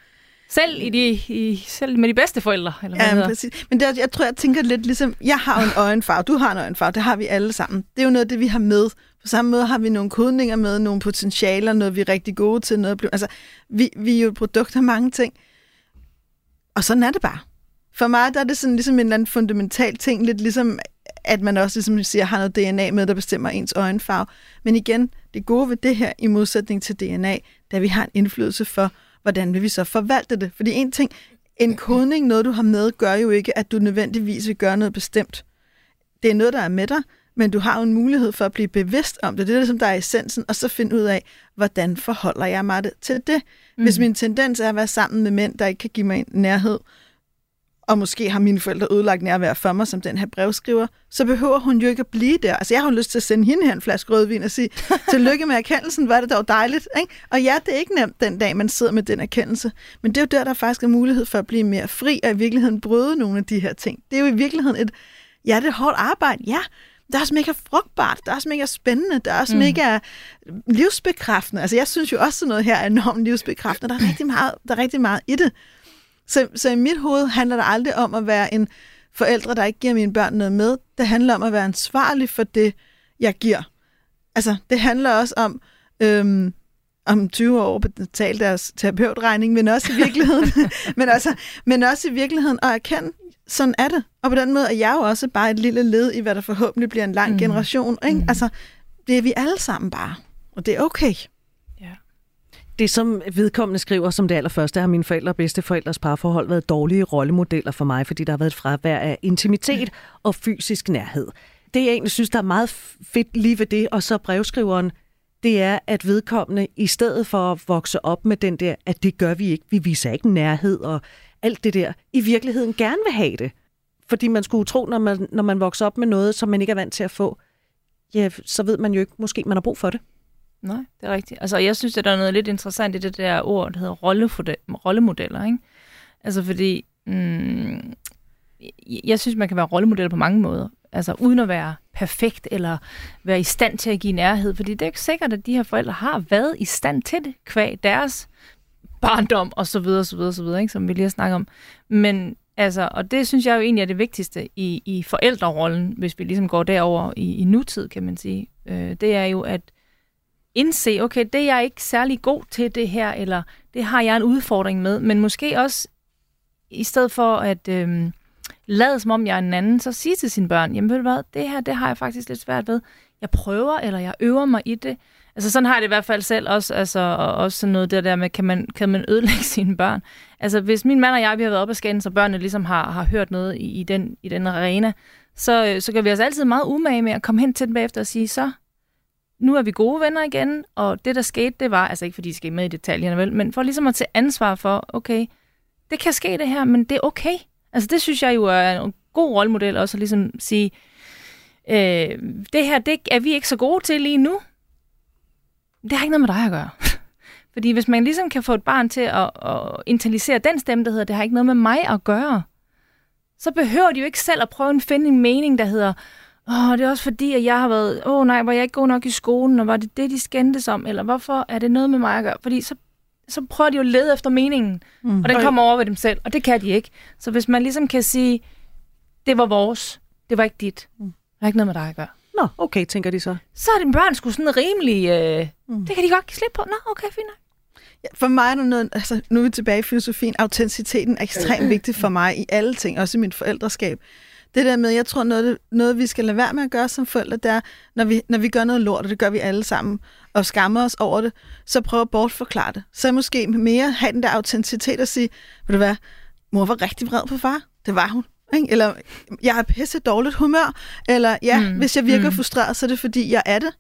Selv, i de, i, selv med de bedste forældre, eller hvad Ja, det men præcis. Men det, jeg tror, jeg tænker lidt ligesom, jeg har en øjenfarve, du har en øjenfarve, det har vi alle sammen. Det er jo noget af det, vi har med. På samme måde har vi nogle kodninger med, nogle potentialer, noget vi er rigtig gode til, noget altså, vi, vi er jo et produkt af mange ting. Og sådan er det bare. For mig der er det sådan ligesom en eller anden fundamental ting, lidt ligesom at man også, ligesom siger, har noget DNA med, der bestemmer ens øjenfarve. Men igen, det gode ved det her, i modsætning til DNA, da vi har en indflydelse for, hvordan vil vi så forvalte det. Fordi en ting, en kodning, noget du har med, gør jo ikke, at du nødvendigvis vil gøre noget bestemt. Det er noget, der er med dig, men du har jo en mulighed for at blive bevidst om det. Det er det, som der er essensen, og så finde ud af, hvordan forholder jeg mig til det. Mm. Hvis min tendens er at være sammen med mænd, der ikke kan give mig en nærhed, og måske har mine forældre ødelagt nærvær for mig, som den her brevskriver, så behøver hun jo ikke at blive der. Altså, jeg har jo lyst til at sende hende her en flaske rødvin og sige, tillykke med erkendelsen, er det dog dejligt. Ikke? Og ja, det er ikke nemt den dag, man sidder med den erkendelse, men det er jo der, der faktisk er mulighed for at blive mere fri, og i virkeligheden bryde nogle af de her ting. Det er jo i virkeligheden et, ja, det er hårdt arbejde, ja, det er også mega frugtbart, det er også mega spændende, det er også mm. mega livsbekræftende. Altså, jeg synes jo også, sådan noget her er enormt livsbekræftende. Der er rigtig meget, der er rigtig meget i det. Så, så i mit hoved handler det aldrig om at være en forældre, der ikke giver mine børn noget med. Det handler om at være ansvarlig for det, jeg giver. Altså, det handler også om, øhm, om 20 år betale deres terapeutregning, men også i virkeligheden, men, altså, men også i virkeligheden at erkende, sådan er det. Og på den måde er jeg jo også bare et lille led i, hvad der forhåbentlig bliver en lang mm. generation. Ikke? Mm. Altså, det er vi alle sammen bare. Og det er okay. Det, som vedkommende skriver som det allerførste, har mine forældre og bedsteforældres parforhold været dårlige rollemodeller for mig, fordi der har været et fravær af intimitet og fysisk nærhed. Det, jeg egentlig synes, der er meget fedt lige ved det, og så brevskriveren, det er, at vedkommende, i stedet for at vokse op med den der, at det gør vi ikke, vi viser ikke nærhed og alt det der, i virkeligheden gerne vil have det. Fordi man skulle tro, når man, når man vokser op med noget, som man ikke er vant til at få, ja, så ved man jo ikke, måske man har brug for det. Nej, det er rigtigt. Altså, jeg synes, at der er noget lidt interessant i det der ord, der hedder rollemodeller, ikke? Altså, fordi mm, jeg synes, man kan være rollemodel på mange måder. Altså, uden at være perfekt eller være i stand til at give nærhed. Fordi det er ikke sikkert, at de her forældre har været i stand til det, kvæg deres barndom og så videre, så videre, så videre, ikke? som vi lige har snakket om. Men altså, og det synes jeg jo egentlig er det vigtigste i, i forældrerollen, hvis vi ligesom går derover i, i nutid, kan man sige. Øh, det er jo at indse, okay, det er jeg ikke særlig god til det her, eller det har jeg en udfordring med, men måske også i stedet for at øh, lade som om jeg er en anden, så sige til sine børn, jamen ved du hvad, det her, det har jeg faktisk lidt svært ved. Jeg prøver, eller jeg øver mig i det. Altså sådan har jeg det i hvert fald selv også, altså, og også sådan noget der, der med, kan man, kan man ødelægge sine børn? Altså hvis min mand og jeg, vi har været oppe af skænden, så børnene ligesom har, har hørt noget i, i, den, i den arena, så, øh, så gør vi os altid meget umage med at komme hen til dem bagefter og sige, så nu er vi gode venner igen, og det, der skete, det var, altså ikke fordi I skal med i detaljerne, vel, men for ligesom at tage ansvar for, okay, det kan ske det her, men det er okay. Altså det synes jeg jo er en god rollemodel også at ligesom sige, øh, det her, det er vi ikke så gode til lige nu. Det har ikke noget med dig at gøre. Fordi hvis man ligesom kan få et barn til at, at internalisere den stemme, der hedder, det har ikke noget med mig at gøre, så behøver de jo ikke selv at prøve at finde en mening, der hedder, åh, det er også fordi, at jeg har været, åh nej, var jeg ikke god nok i skolen, og var det det, de skændtes om, eller hvorfor er det noget med mig at gøre? Fordi så, så prøver de jo at lede efter meningen, mm. og den kommer over ved dem selv, og det kan de ikke. Så hvis man ligesom kan sige, det var vores, det var ikke dit, det har ikke noget med dig at gøre. Nå, okay, tænker de så. Så er dine børn sgu sådan rimelig... Øh, mm. Det kan de godt give slip på. Nå, okay, fint. nok. Ja, for mig er der noget, altså nu er vi tilbage i filosofien, autenticiteten er ekstremt vigtig for mig i alle ting, også i mit forældreskab. Det der med, jeg tror noget, noget vi skal lade være med at gøre som forældre, det er, når vi, når vi gør noget lort, og det gør vi alle sammen, og skammer os over det, så prøv at bortforklare det. Så måske mere have den der autenticitet og sige, ved du hvad, mor var rigtig vred på far. Det var hun. Ikke? Eller jeg er pisse dårligt humør. Eller ja, mm. hvis jeg virker mm. frustreret, så er det fordi, jeg er det.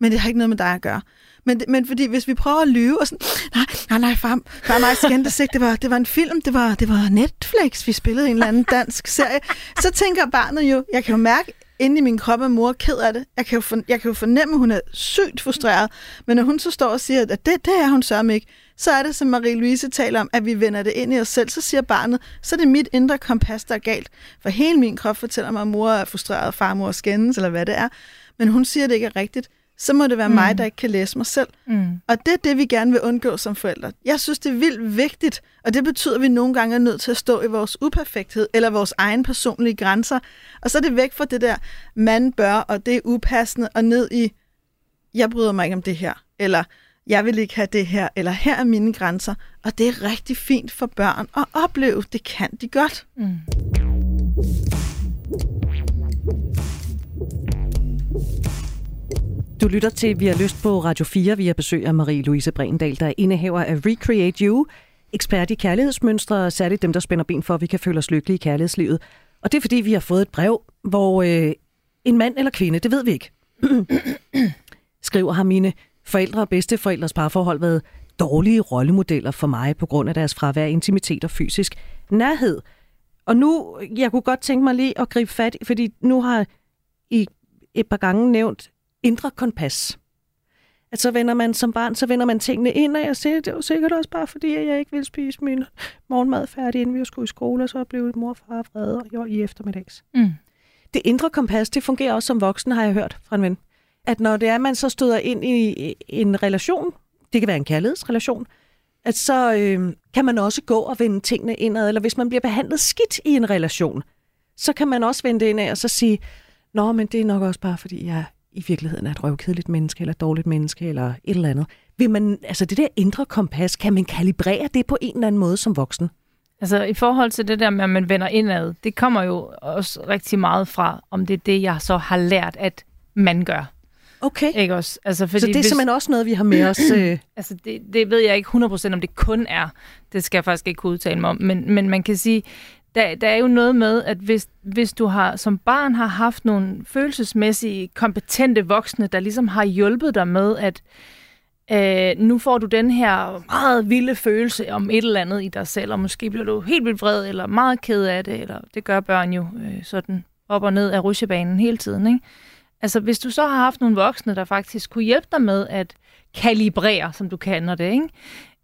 Men det har ikke noget med dig at gøre. Men, men fordi hvis vi prøver at lyve og sådan, nej, nej, nej, far, far mig skændtes ikke, det var, det var en film, det var, det var Netflix, vi spillede en eller anden dansk serie, så tænker barnet jo, jeg kan jo mærke inde i min krop, at mor er ked af det. Jeg kan, jo for, jeg kan jo fornemme, at hun er sygt frustreret. Men når hun så står og siger, at det, det er hun sørme ikke, så er det, som Marie-Louise taler om, at vi vender det ind i os selv. Så siger barnet, så er det mit indre kompas, der er galt. For hele min krop fortæller mig, at mor er frustreret, far mor skændes, eller hvad det er. Men hun siger, at det ikke er rigtigt så må det være mm. mig, der ikke kan læse mig selv. Mm. Og det er det, vi gerne vil undgå som forældre. Jeg synes, det er vildt vigtigt, og det betyder, at vi nogle gange er nødt til at stå i vores uperfekthed, eller vores egen personlige grænser. Og så er det væk fra det der, man bør, og det er upassende, og ned i, jeg bryder mig ikke om det her, eller jeg vil ikke have det her, eller her er mine grænser. Og det er rigtig fint for børn at opleve. Det kan de godt. Mm. Du lytter til Vi har lyst på Radio 4. Vi har besøg af Marie-Louise Brendal, der er indehaver af Recreate You, ekspert i kærlighedsmønstre, særligt dem, der spænder ben for, at vi kan føle os lykkelige i kærlighedslivet. Og det er fordi, vi har fået et brev, hvor øh, en mand eller kvinde, det ved vi ikke, skriver har mine forældre og bedsteforældres parforhold været dårlige rollemodeller for mig på grund af deres fravær intimitet og fysisk nærhed. Og nu, jeg kunne godt tænke mig lige at gribe fat, fordi nu har I et par gange nævnt indre kompas. At så vender man som barn, så vender man tingene ind, og jeg siger, det var sikkert også bare fordi, at jeg ikke ville spise min morgenmad færdig, inden vi skulle i skole, og så blev mor og far vrede jo, i eftermiddags. Mm. Det indre kompas, det fungerer også som voksen, har jeg hørt fra en ven. At når det er, at man så støder ind i en relation, det kan være en kærlighedsrelation, at så øh, kan man også gå og vende tingene indad, eller hvis man bliver behandlet skidt i en relation, så kan man også vende det indad og så sige, Nå, men det er nok også bare, fordi jeg i virkeligheden er et røvkedeligt menneske, eller et dårligt menneske, eller et eller andet. Vil man, altså det der indre kompas, kan man kalibrere det på en eller anden måde som voksen? Altså i forhold til det der med, at man vender indad, det kommer jo også rigtig meget fra, om det er det, jeg så har lært, at man gør. Okay. Ikke også? Altså, fordi så det er hvis, simpelthen også noget, vi har med os? Øh... altså det, det ved jeg ikke 100% om det kun er. Det skal jeg faktisk ikke kunne udtale mig om. Men, men man kan sige, der, der er jo noget med, at hvis, hvis du har som barn har haft nogle følelsesmæssige, kompetente voksne, der ligesom har hjulpet dig med, at øh, nu får du den her meget vilde følelse om et eller andet i dig selv, og måske bliver du helt vildt vred, eller meget ked af det, eller det gør børn jo øh, sådan op og ned af rusjebanen hele tiden. Ikke? Altså hvis du så har haft nogle voksne, der faktisk kunne hjælpe dig med at kalibrere, som du kender det, ikke?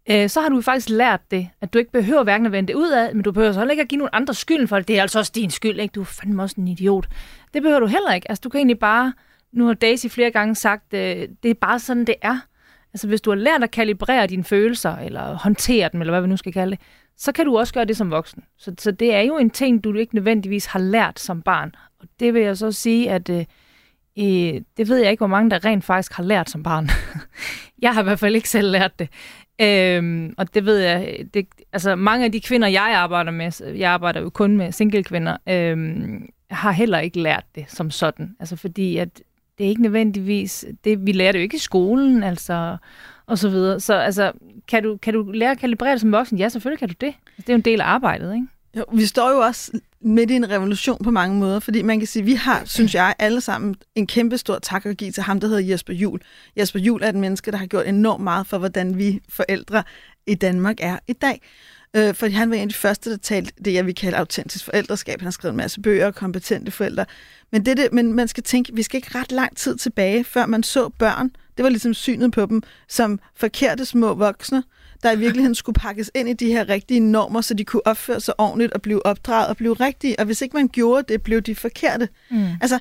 øh, så har du faktisk lært det, at du ikke behøver hverken at vende det ud af, men du behøver så heller ikke at give nogen andre skylden for det. Det er altså også din skyld, ikke? Du er fandme også en idiot. Det behøver du heller ikke. Altså, du kan egentlig bare, nu har Daisy flere gange sagt, øh, det er bare sådan, det er. Altså, hvis du har lært at kalibrere dine følelser, eller håndtere dem, eller hvad vi nu skal kalde det, så kan du også gøre det som voksen. Så, så det er jo en ting, du ikke nødvendigvis har lært som barn. Og det vil jeg så sige, at øh, øh, det ved jeg ikke, hvor mange der rent faktisk har lært som barn. jeg har i hvert fald ikke selv lært det. Øhm, og det ved jeg, det, altså mange af de kvinder, jeg arbejder med, jeg arbejder jo kun med single kvinder, øhm, har heller ikke lært det som sådan. Altså fordi, at det er ikke nødvendigvis, det, vi lærer det jo ikke i skolen, altså, og så videre. Så altså, kan du, kan du lære at kalibrere det som voksen? Ja, selvfølgelig kan du det. Altså, det er jo en del af arbejdet, ikke? Jo, vi står jo også midt i en revolution på mange måder, fordi man kan sige, vi har, synes jeg, alle sammen en kæmpe stor tak at give til ham, der hedder Jesper Jul. Jesper Jul er et menneske, der har gjort enormt meget for, hvordan vi forældre i Danmark er i dag. Øh, fordi han var en af de første, der talte det, jeg vil kalde autentisk forældreskab. Han har skrevet en masse bøger, kompetente forældre. Men, det, det, men man skal tænke, vi skal ikke ret lang tid tilbage, før man så børn. Det var ligesom synet på dem som forkerte små voksne, der i virkeligheden skulle pakkes ind i de her rigtige normer, så de kunne opføre sig ordentligt og blive opdraget og blive rigtige. Og hvis ikke man gjorde det, blev de forkerte. Mm. Altså,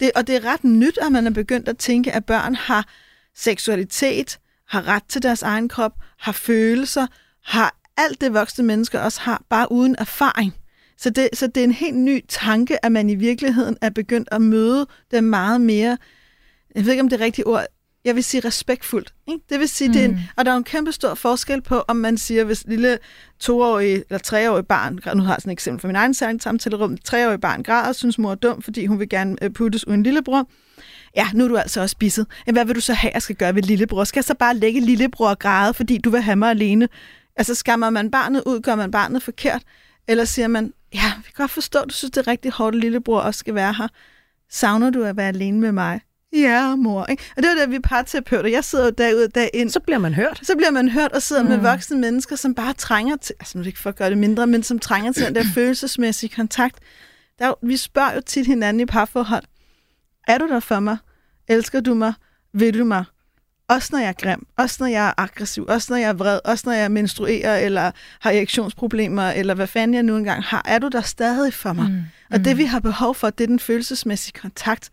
det, og det er ret nyt, at man er begyndt at tænke, at børn har seksualitet, har ret til deres egen krop, har følelser, har alt det voksne mennesker også har, bare uden erfaring. Så det, så det er en helt ny tanke, at man i virkeligheden er begyndt at møde dem meget mere, jeg ved ikke om det er rigtige ord, jeg vil sige respektfuldt. Ikke? Det vil sige, mm. det er en, og der er en kæmpe stor forskel på, om man siger, hvis lille toårig eller treårig barn, nu har jeg sådan et eksempel fra min egen samtalerum, treårig barn græder, synes mor er dum, fordi hun vil gerne øh, puttes uden lillebror. Ja, nu er du altså også bisset. Hvad vil du så have, jeg skal gøre ved lillebror? Skal jeg så bare lægge lillebror og græde, fordi du vil have mig alene? Altså skammer man barnet ud, gør man barnet forkert? Eller siger man, ja, vi kan godt forstå, du synes, det er rigtig hårdt, at lillebror også skal være her. Savner du at være alene med mig? Ja, mor. Ikke? Og det er det, vi er parterapeuter. Jeg sidder jo og dag ind. Så bliver man hørt. Så bliver man hørt og sidder mm. med voksne mennesker, som bare trænger til, altså nu er det ikke for at gøre det mindre, men som trænger til den der følelsesmæssige kontakt. Der, vi spørger jo tit hinanden i parforhold. Er du der for mig? Elsker du mig? Vil du mig? Også når jeg er grim, også når jeg er aggressiv, også når jeg er vred, også når jeg menstruerer eller har erektionsproblemer, eller hvad fanden jeg nu engang har. Er du der stadig for mig? Mm. Og det vi har behov for, det er den følelsesmæssige kontakt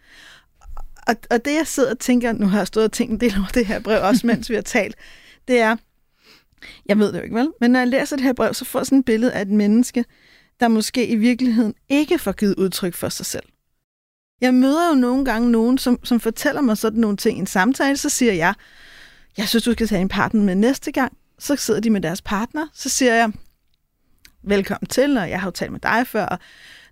og, og det jeg sidder og tænker, nu har jeg stået og tænkt en del over det her brev, også mens vi har talt, det er, jeg ved det jo ikke vel, men når jeg læser det her brev, så får jeg sådan et billede af et menneske, der måske i virkeligheden ikke får givet udtryk for sig selv. Jeg møder jo nogle gange nogen, som, som fortæller mig sådan nogle ting i en samtale, så siger jeg, jeg synes, du skal tage en partner med næste gang. Så sidder de med deres partner, så siger jeg, velkommen til, og jeg har jo talt med dig før, og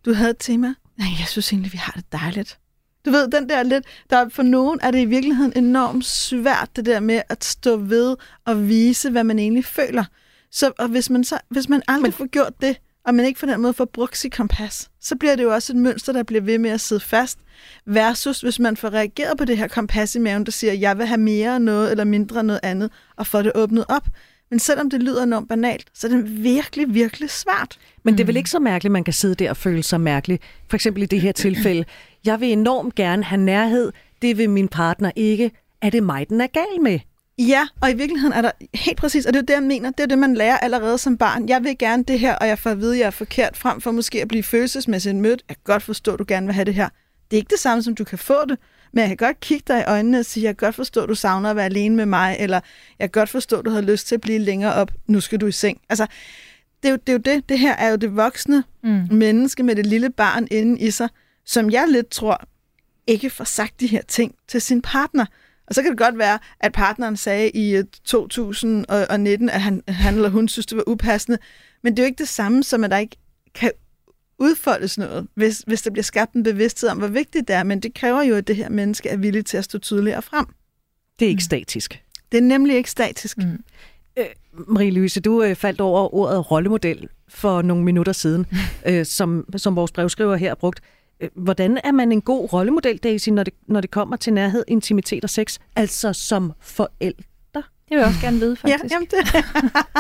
du havde et tema. Nej, jeg synes egentlig, vi har det dejligt. Du ved, den der lidt, der for nogen er det i virkeligheden enormt svært, det der med at stå ved og vise, hvad man egentlig føler. Så og hvis man, så, hvis man aldrig Men... får gjort det, og man ikke på den måde får brugt sit kompas, så bliver det jo også et mønster, der bliver ved med at sidde fast, versus hvis man får reageret på det her kompas i maven, der siger, jeg vil have mere noget eller mindre noget andet, og få det åbnet op. Men selvom det lyder enormt banalt, så er det virkelig, virkelig svært. Men det er vel mm. ikke så mærkeligt, man kan sidde der og føle sig mærkelig. For eksempel i det her tilfælde. Jeg vil enormt gerne have nærhed. Det vil min partner ikke. Er det mig, den er gal med? Ja, og i virkeligheden er der helt præcis, og det er det, jeg mener, det er det, man lærer allerede som barn. Jeg vil gerne det her, og jeg får at vide, at jeg er forkert, frem for måske at blive følelsesmæssigt mødt. Jeg kan godt forstå, at du gerne vil have det her. Det er ikke det samme, som du kan få det, men jeg kan godt kigge dig i øjnene og sige, jeg kan godt forstå, at du savner at være alene med mig, eller jeg kan godt forstå, at du har lyst til at blive længere op, nu skal du i seng. Altså, det er jo det. Er jo det. det her er jo det voksne mm. menneske med det lille barn inde i sig, som jeg lidt tror ikke får sagt de her ting til sin partner. Og så kan det godt være, at partneren sagde i 2019, øh, at han, han eller hun synes, det var upassende. Men det er jo ikke det samme som, at der ikke kan udfoldes noget, hvis, hvis der bliver skabt en bevidsthed om, hvor vigtigt det er. Men det kræver jo, at det her menneske er villig til at stå tydeligere frem. Det er ikke mm. statisk. Det er nemlig ikke statisk. Mm. Øh, Marie-Louise, du øh, faldt over ordet rollemodel for nogle minutter siden, øh, som, som vores brevskriver her har brugt. Øh, hvordan er man en god rollemodel, Daisy, når det, når det kommer til nærhed, intimitet og sex? Altså som forældre? Det vil jeg også gerne vide, faktisk. Ja, jamen, det.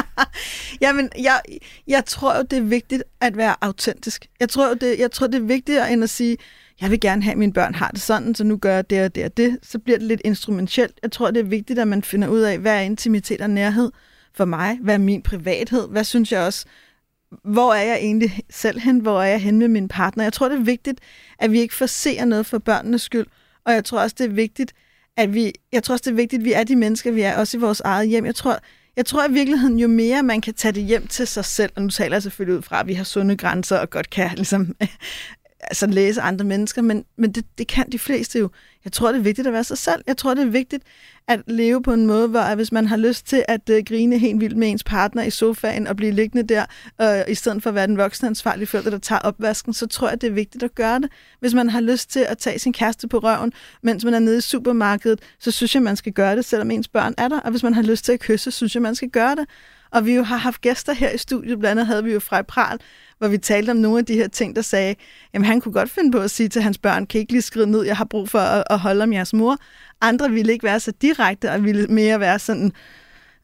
jamen jeg, jeg tror jo, det er vigtigt at være autentisk. Jeg tror, det, jeg tror, det er vigtigere end at sige, jeg vil gerne have, at mine børn har det sådan, så nu gør jeg det og det og det. Så bliver det lidt instrumentelt. Jeg tror, det er vigtigt, at man finder ud af, hvad er intimitet og nærhed for mig? Hvad er min privathed? Hvad synes jeg også hvor er jeg egentlig selv hen? Hvor er jeg hen med min partner? Jeg tror, det er vigtigt, at vi ikke forser noget for børnenes skyld. Og jeg tror også, det er vigtigt, at vi, jeg tror også, det er vigtigt, at vi er de mennesker, vi er, også i vores eget hjem. Jeg tror, jeg tror i virkeligheden, jo mere man kan tage det hjem til sig selv, og nu taler jeg selvfølgelig ud fra, at vi har sunde grænser og godt kan ligesom, altså læse andre mennesker, men, men det, det kan de fleste jo. Jeg tror, det er vigtigt at være sig selv. Jeg tror, det er vigtigt at leve på en måde, hvor hvis man har lyst til at uh, grine helt vildt med ens partner i sofaen og blive liggende der, uh, i stedet for at være den voksne ansvarlige forælder, der tager opvasken, så tror jeg, det er vigtigt at gøre det. Hvis man har lyst til at tage sin kæreste på røven, mens man er nede i supermarkedet, så synes jeg, man skal gøre det, selvom ens børn er der. Og hvis man har lyst til at kysse, så synes jeg, man skal gøre det. Og vi jo har haft gæster her i studiet, blandt andet havde vi jo Frej Pral, hvor vi talte om nogle af de her ting, der sagde, jamen han kunne godt finde på at sige til hans børn, kan I ikke lige skride ned, jeg har brug for at, at holde om jeres mor. Andre ville ikke være så direkte, og ville mere være sådan,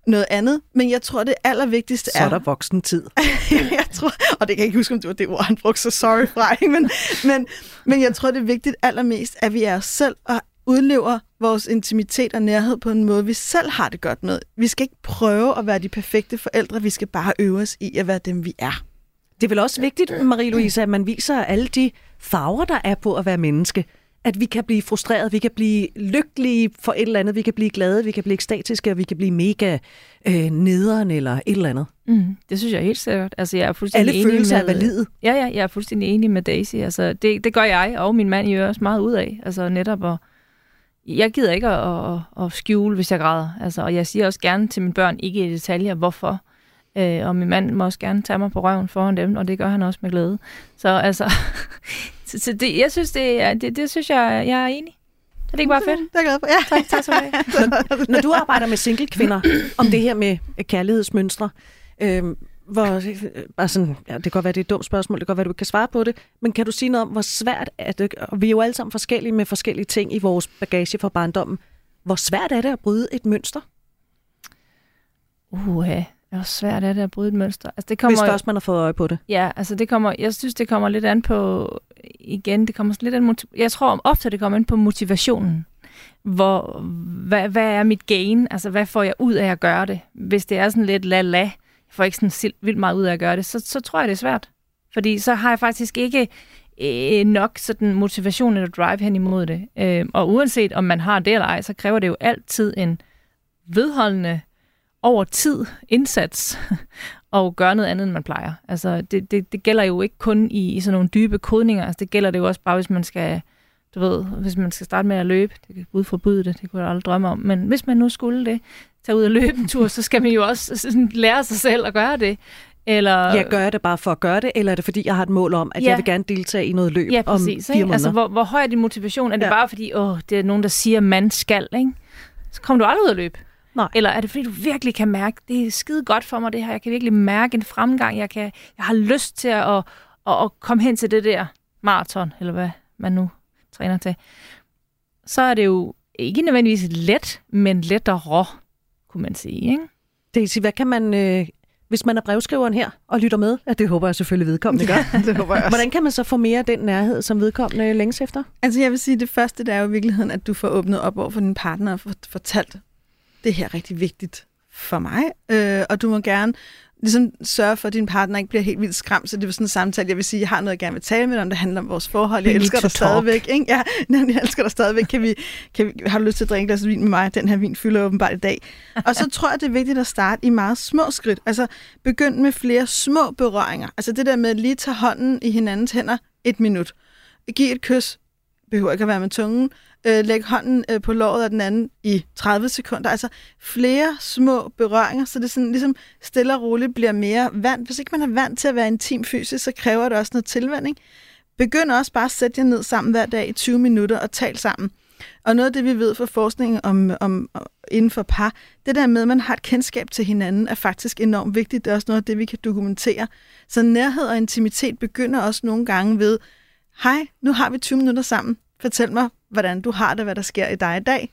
noget andet, men jeg tror, det allervigtigste er... Så er der voksen tid. jeg tror, og det kan jeg ikke huske, om det var det ord, han brugte, så sorry fra, men, men, men jeg tror, det er vigtigt allermest, at vi er os selv og udlever vores intimitet og nærhed på en måde, vi selv har det godt med. Vi skal ikke prøve at være de perfekte forældre, vi skal bare øve os i at være dem, vi er. Det er vel også vigtigt, Marie-Louise, at man viser alle de farver, der er på at være menneske. at vi kan blive frustreret, vi kan blive lykkelige for et eller andet, vi kan blive glade, vi kan blive ekstatiske, og vi kan blive mega øh, nederen eller et eller andet. Mm, det synes jeg er helt sikkert. Altså, jeg er fuldstændig Alle enig følelser med, er valide. Ja, ja, jeg er fuldstændig enig med Daisy. Altså, det, det gør jeg, og min mand gør også meget ud af. Altså netop at... Jeg gider ikke at, at, at skjule, hvis jeg græder. Altså, og jeg siger også gerne til mine børn, ikke i detaljer, hvorfor. Øh, og min mand må også gerne tage mig på røven foran dem, og det gør han også med glæde. Så altså, så, så det, jeg synes, det, er, det, det synes jeg, jeg er enig. Er det ikke bare fedt? Det er jeg glad for. Ja. Tak, tak så meget. Når du arbejder med single kvinder om det her med kærlighedsmønstre, øh, hvor, bare sådan, ja, det kan godt være, det er et dumt spørgsmål, det kan godt være, du ikke kan svare på det, men kan du sige noget om, hvor svært er det, og vi er jo alle sammen forskellige med forskellige ting i vores bagage fra barndommen, hvor svært er det at bryde et mønster, Uha, hvor svært er det at bryde et mønster. Altså, det hvis kommer, først man har fået øje på det? Ja, altså det kommer, jeg synes, det kommer lidt an på, igen, det kommer lidt an, jeg tror ofte, det kommer an på motivationen. Hvor, hvad, hvad er mit gain? Altså, hvad får jeg ud af at gøre det? Hvis det er sådan lidt la-la, får ikke sådan vildt meget ud af at gøre det, så, så tror jeg, det er svært. Fordi så har jeg faktisk ikke øh, nok sådan motivation eller drive hen imod det. Øh, og uanset om man har det eller ej, så kræver det jo altid en vedholdende over tid indsats og gøre noget andet, end man plejer. Altså, det, det, det gælder jo ikke kun i, i sådan nogle dybe kodninger. Altså, det gælder det jo også bare, hvis man skal, du ved, hvis man skal starte med at løbe. Det kan Gud forbyde det, det kunne jeg aldrig drømme om. Men hvis man nu skulle det, tage ud og løbe en tur, så skal man jo også sådan, lære sig selv at gøre det. Eller, Jeg gør det bare for at gøre det, eller er det fordi, jeg har et mål om, at Ja. jeg vil gerne deltage i noget løb Ja, om præcis. fire Ikke? måneder? Altså, hvor, hvor høj er din motivation? Er det Ja. bare fordi, åh, det er nogen, der siger, man skal, ikke? Så kommer du aldrig ud at løbe. Nej. Eller er det fordi, du virkelig kan mærke, det er skide godt for mig det her, jeg kan virkelig mærke en fremgang, jeg, kan, jeg har lyst til at, at, at, at komme hen til det der maraton, eller hvad man nu træner til. Så er det jo ikke nødvendigvis let, men lettere, kunne man sige, ikke? Daisy, hvad kan man, øh, hvis man er brevskriveren her og lytter med, at det håber jeg selvfølgelig vedkommende gør, det håber jeg også. hvordan kan man så få mere af den nærhed, som vedkommende længes efter? Altså jeg vil sige, det første, det er jo i virkeligheden, at du får åbnet op over for din partner og fortalt, det her er rigtig vigtigt for mig, øh, og du må gerne ligesom sørge for, at din partner ikke bliver helt vildt skræmt, så det er sådan en samtale, jeg vil sige, jeg har noget, jeg gerne vil tale med dig om, det handler om vores forhold, jeg elsker dig stadigvæk, ikke? Ja, nemlig, jeg elsker dig stadigvæk, kan vi, kan vi, har du lyst til at drikke glas vin med mig? Den her vin fylder åbenbart i dag. Og så tror jeg, det er vigtigt at starte i meget små skridt, altså begynd med flere små berøringer, altså det der med at lige tage hånden i hinandens hænder et minut, giv et kys, behøver ikke at være med tungen, øh, lægge hånden øh, på låret af den anden i 30 sekunder. Altså flere små berøringer, så det sådan ligesom stille og roligt bliver mere vant. Hvis ikke man er vant til at være intim fysisk, så kræver det også noget tilvænding. Begynd også bare at sætte jer ned sammen hver dag i 20 minutter og tal sammen. Og noget af det, vi ved fra forskningen om, om, om, inden for par, det der med, at man har et kendskab til hinanden, er faktisk enormt vigtigt. Det er også noget af det, vi kan dokumentere. Så nærhed og intimitet begynder også nogle gange ved, hej, nu har vi 20 minutter sammen. Fortæl mig, hvordan du har det, hvad der sker i dig i dag.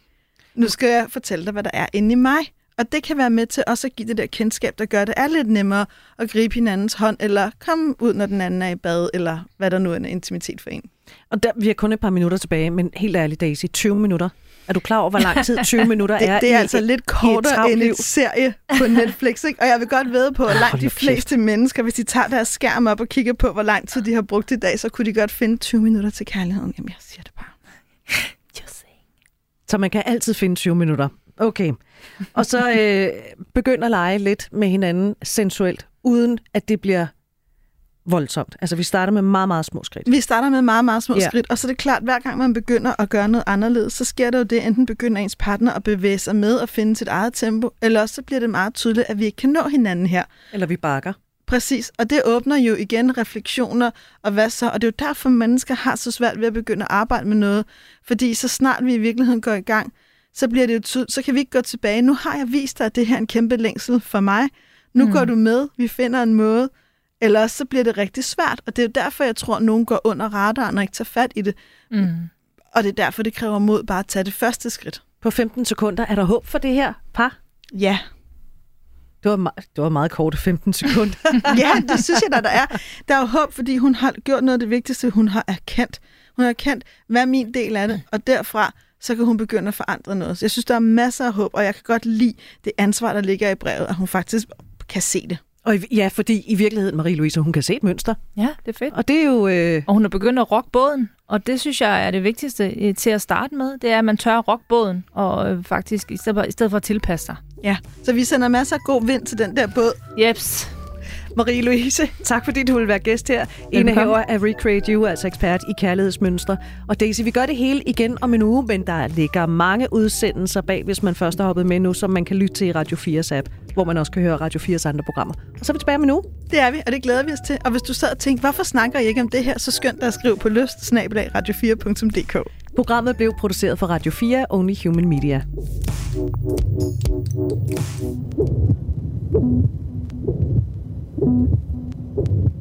Nu skal jeg fortælle dig, hvad der er inde i mig. Og det kan være med til også at give det der kendskab, der gør det er lidt nemmere at gribe hinandens hånd, eller komme ud, når den anden er i bad, eller hvad der nu er en intimitet for en. Og der, vi har kun et par minutter tilbage, men helt ærligt, Daisy, 20 minutter. Er du klar over, hvor lang tid 20 minutter Det, er det er i, altså lidt kortere end en serie på Netflix, ikke? Og jeg vil godt ved på, at langt de fleste mennesker, hvis de tager deres skærm op og kigger på, hvor lang tid de har brugt i dag, så kunne de godt finde 20 minutter til kærligheden. Jamen, jeg siger det bare. Just saying. Så man kan altid finde 20 minutter. Okay. Og så øh, begynd at lege lidt med hinanden sensuelt, uden at det bliver voldsomt. Altså, vi starter med meget, meget små skridt. Vi starter med meget, meget små ja. skridt, og så er det klart, at hver gang man begynder at gøre noget anderledes, så sker der jo det, enten begynder ens partner at bevæge sig med og finde sit eget tempo, eller også så bliver det meget tydeligt, at vi ikke kan nå hinanden her. Eller vi bakker. Præcis, og det åbner jo igen refleksioner, og hvad så? Og det er jo derfor, mennesker har så svært ved at begynde at arbejde med noget, fordi så snart vi i virkeligheden går i gang, så bliver det jo tydeligt, så kan vi ikke gå tilbage. Nu har jeg vist dig, at det her er en kæmpe længsel for mig. Nu Mm. går du med, vi finder en måde, eller også så bliver det rigtig svært. Og det er jo derfor, jeg tror, at nogen går under radaren og ikke tager fat i det. Mm. Og det er derfor, det kræver mod bare at tage det første skridt. På 15 sekunder, er der håb for det her par? Ja, Det var, me- det var meget kort 15 sekunder. ja, det synes jeg, der, der er. Der er jo håb, fordi hun har gjort noget af det vigtigste, hun har erkendt. Hun har erkendt, hvad er min del af det, og derfra, så kan hun begynde at forandre noget. Så jeg synes, der er masser af håb, og jeg kan godt lide det ansvar, der ligger i brevet, at hun faktisk kan se det. Og i- ja, fordi i virkeligheden, Marie-Louise, hun kan se et mønster. Ja, det er fedt. Og det er jo... Øh, Og hun er begyndt at rocke båden. Og det synes jeg er det vigtigste øh, til at starte med, det er, at man tør rock båden, og øh, faktisk i stedet, for, i stedet for at tilpasse sig. Ja, så vi sender masser af god vind til den der båd. Jeps. Marie-Louise. Tak fordi du vil være gæst her. Indehaver af Recreate You, altså ekspert i kærlighedsmønstre. Og Daisy, vi gør det hele igen om en uge, men der ligger mange udsendelser bag, hvis man først har hoppet med nu, som man kan lytte til i Radio 4's app, hvor man også kan høre Radio 4's andre programmer. Og så er vi tilbage med nu. Det er vi, og det glæder vi os til. Og hvis du sad og tænkte, hvorfor snakker I ikke om det her, så dig at skrive på lyst radio4.dk. Programmet blev produceret for Radio 4, Only Human Media. Thank you. Thank you.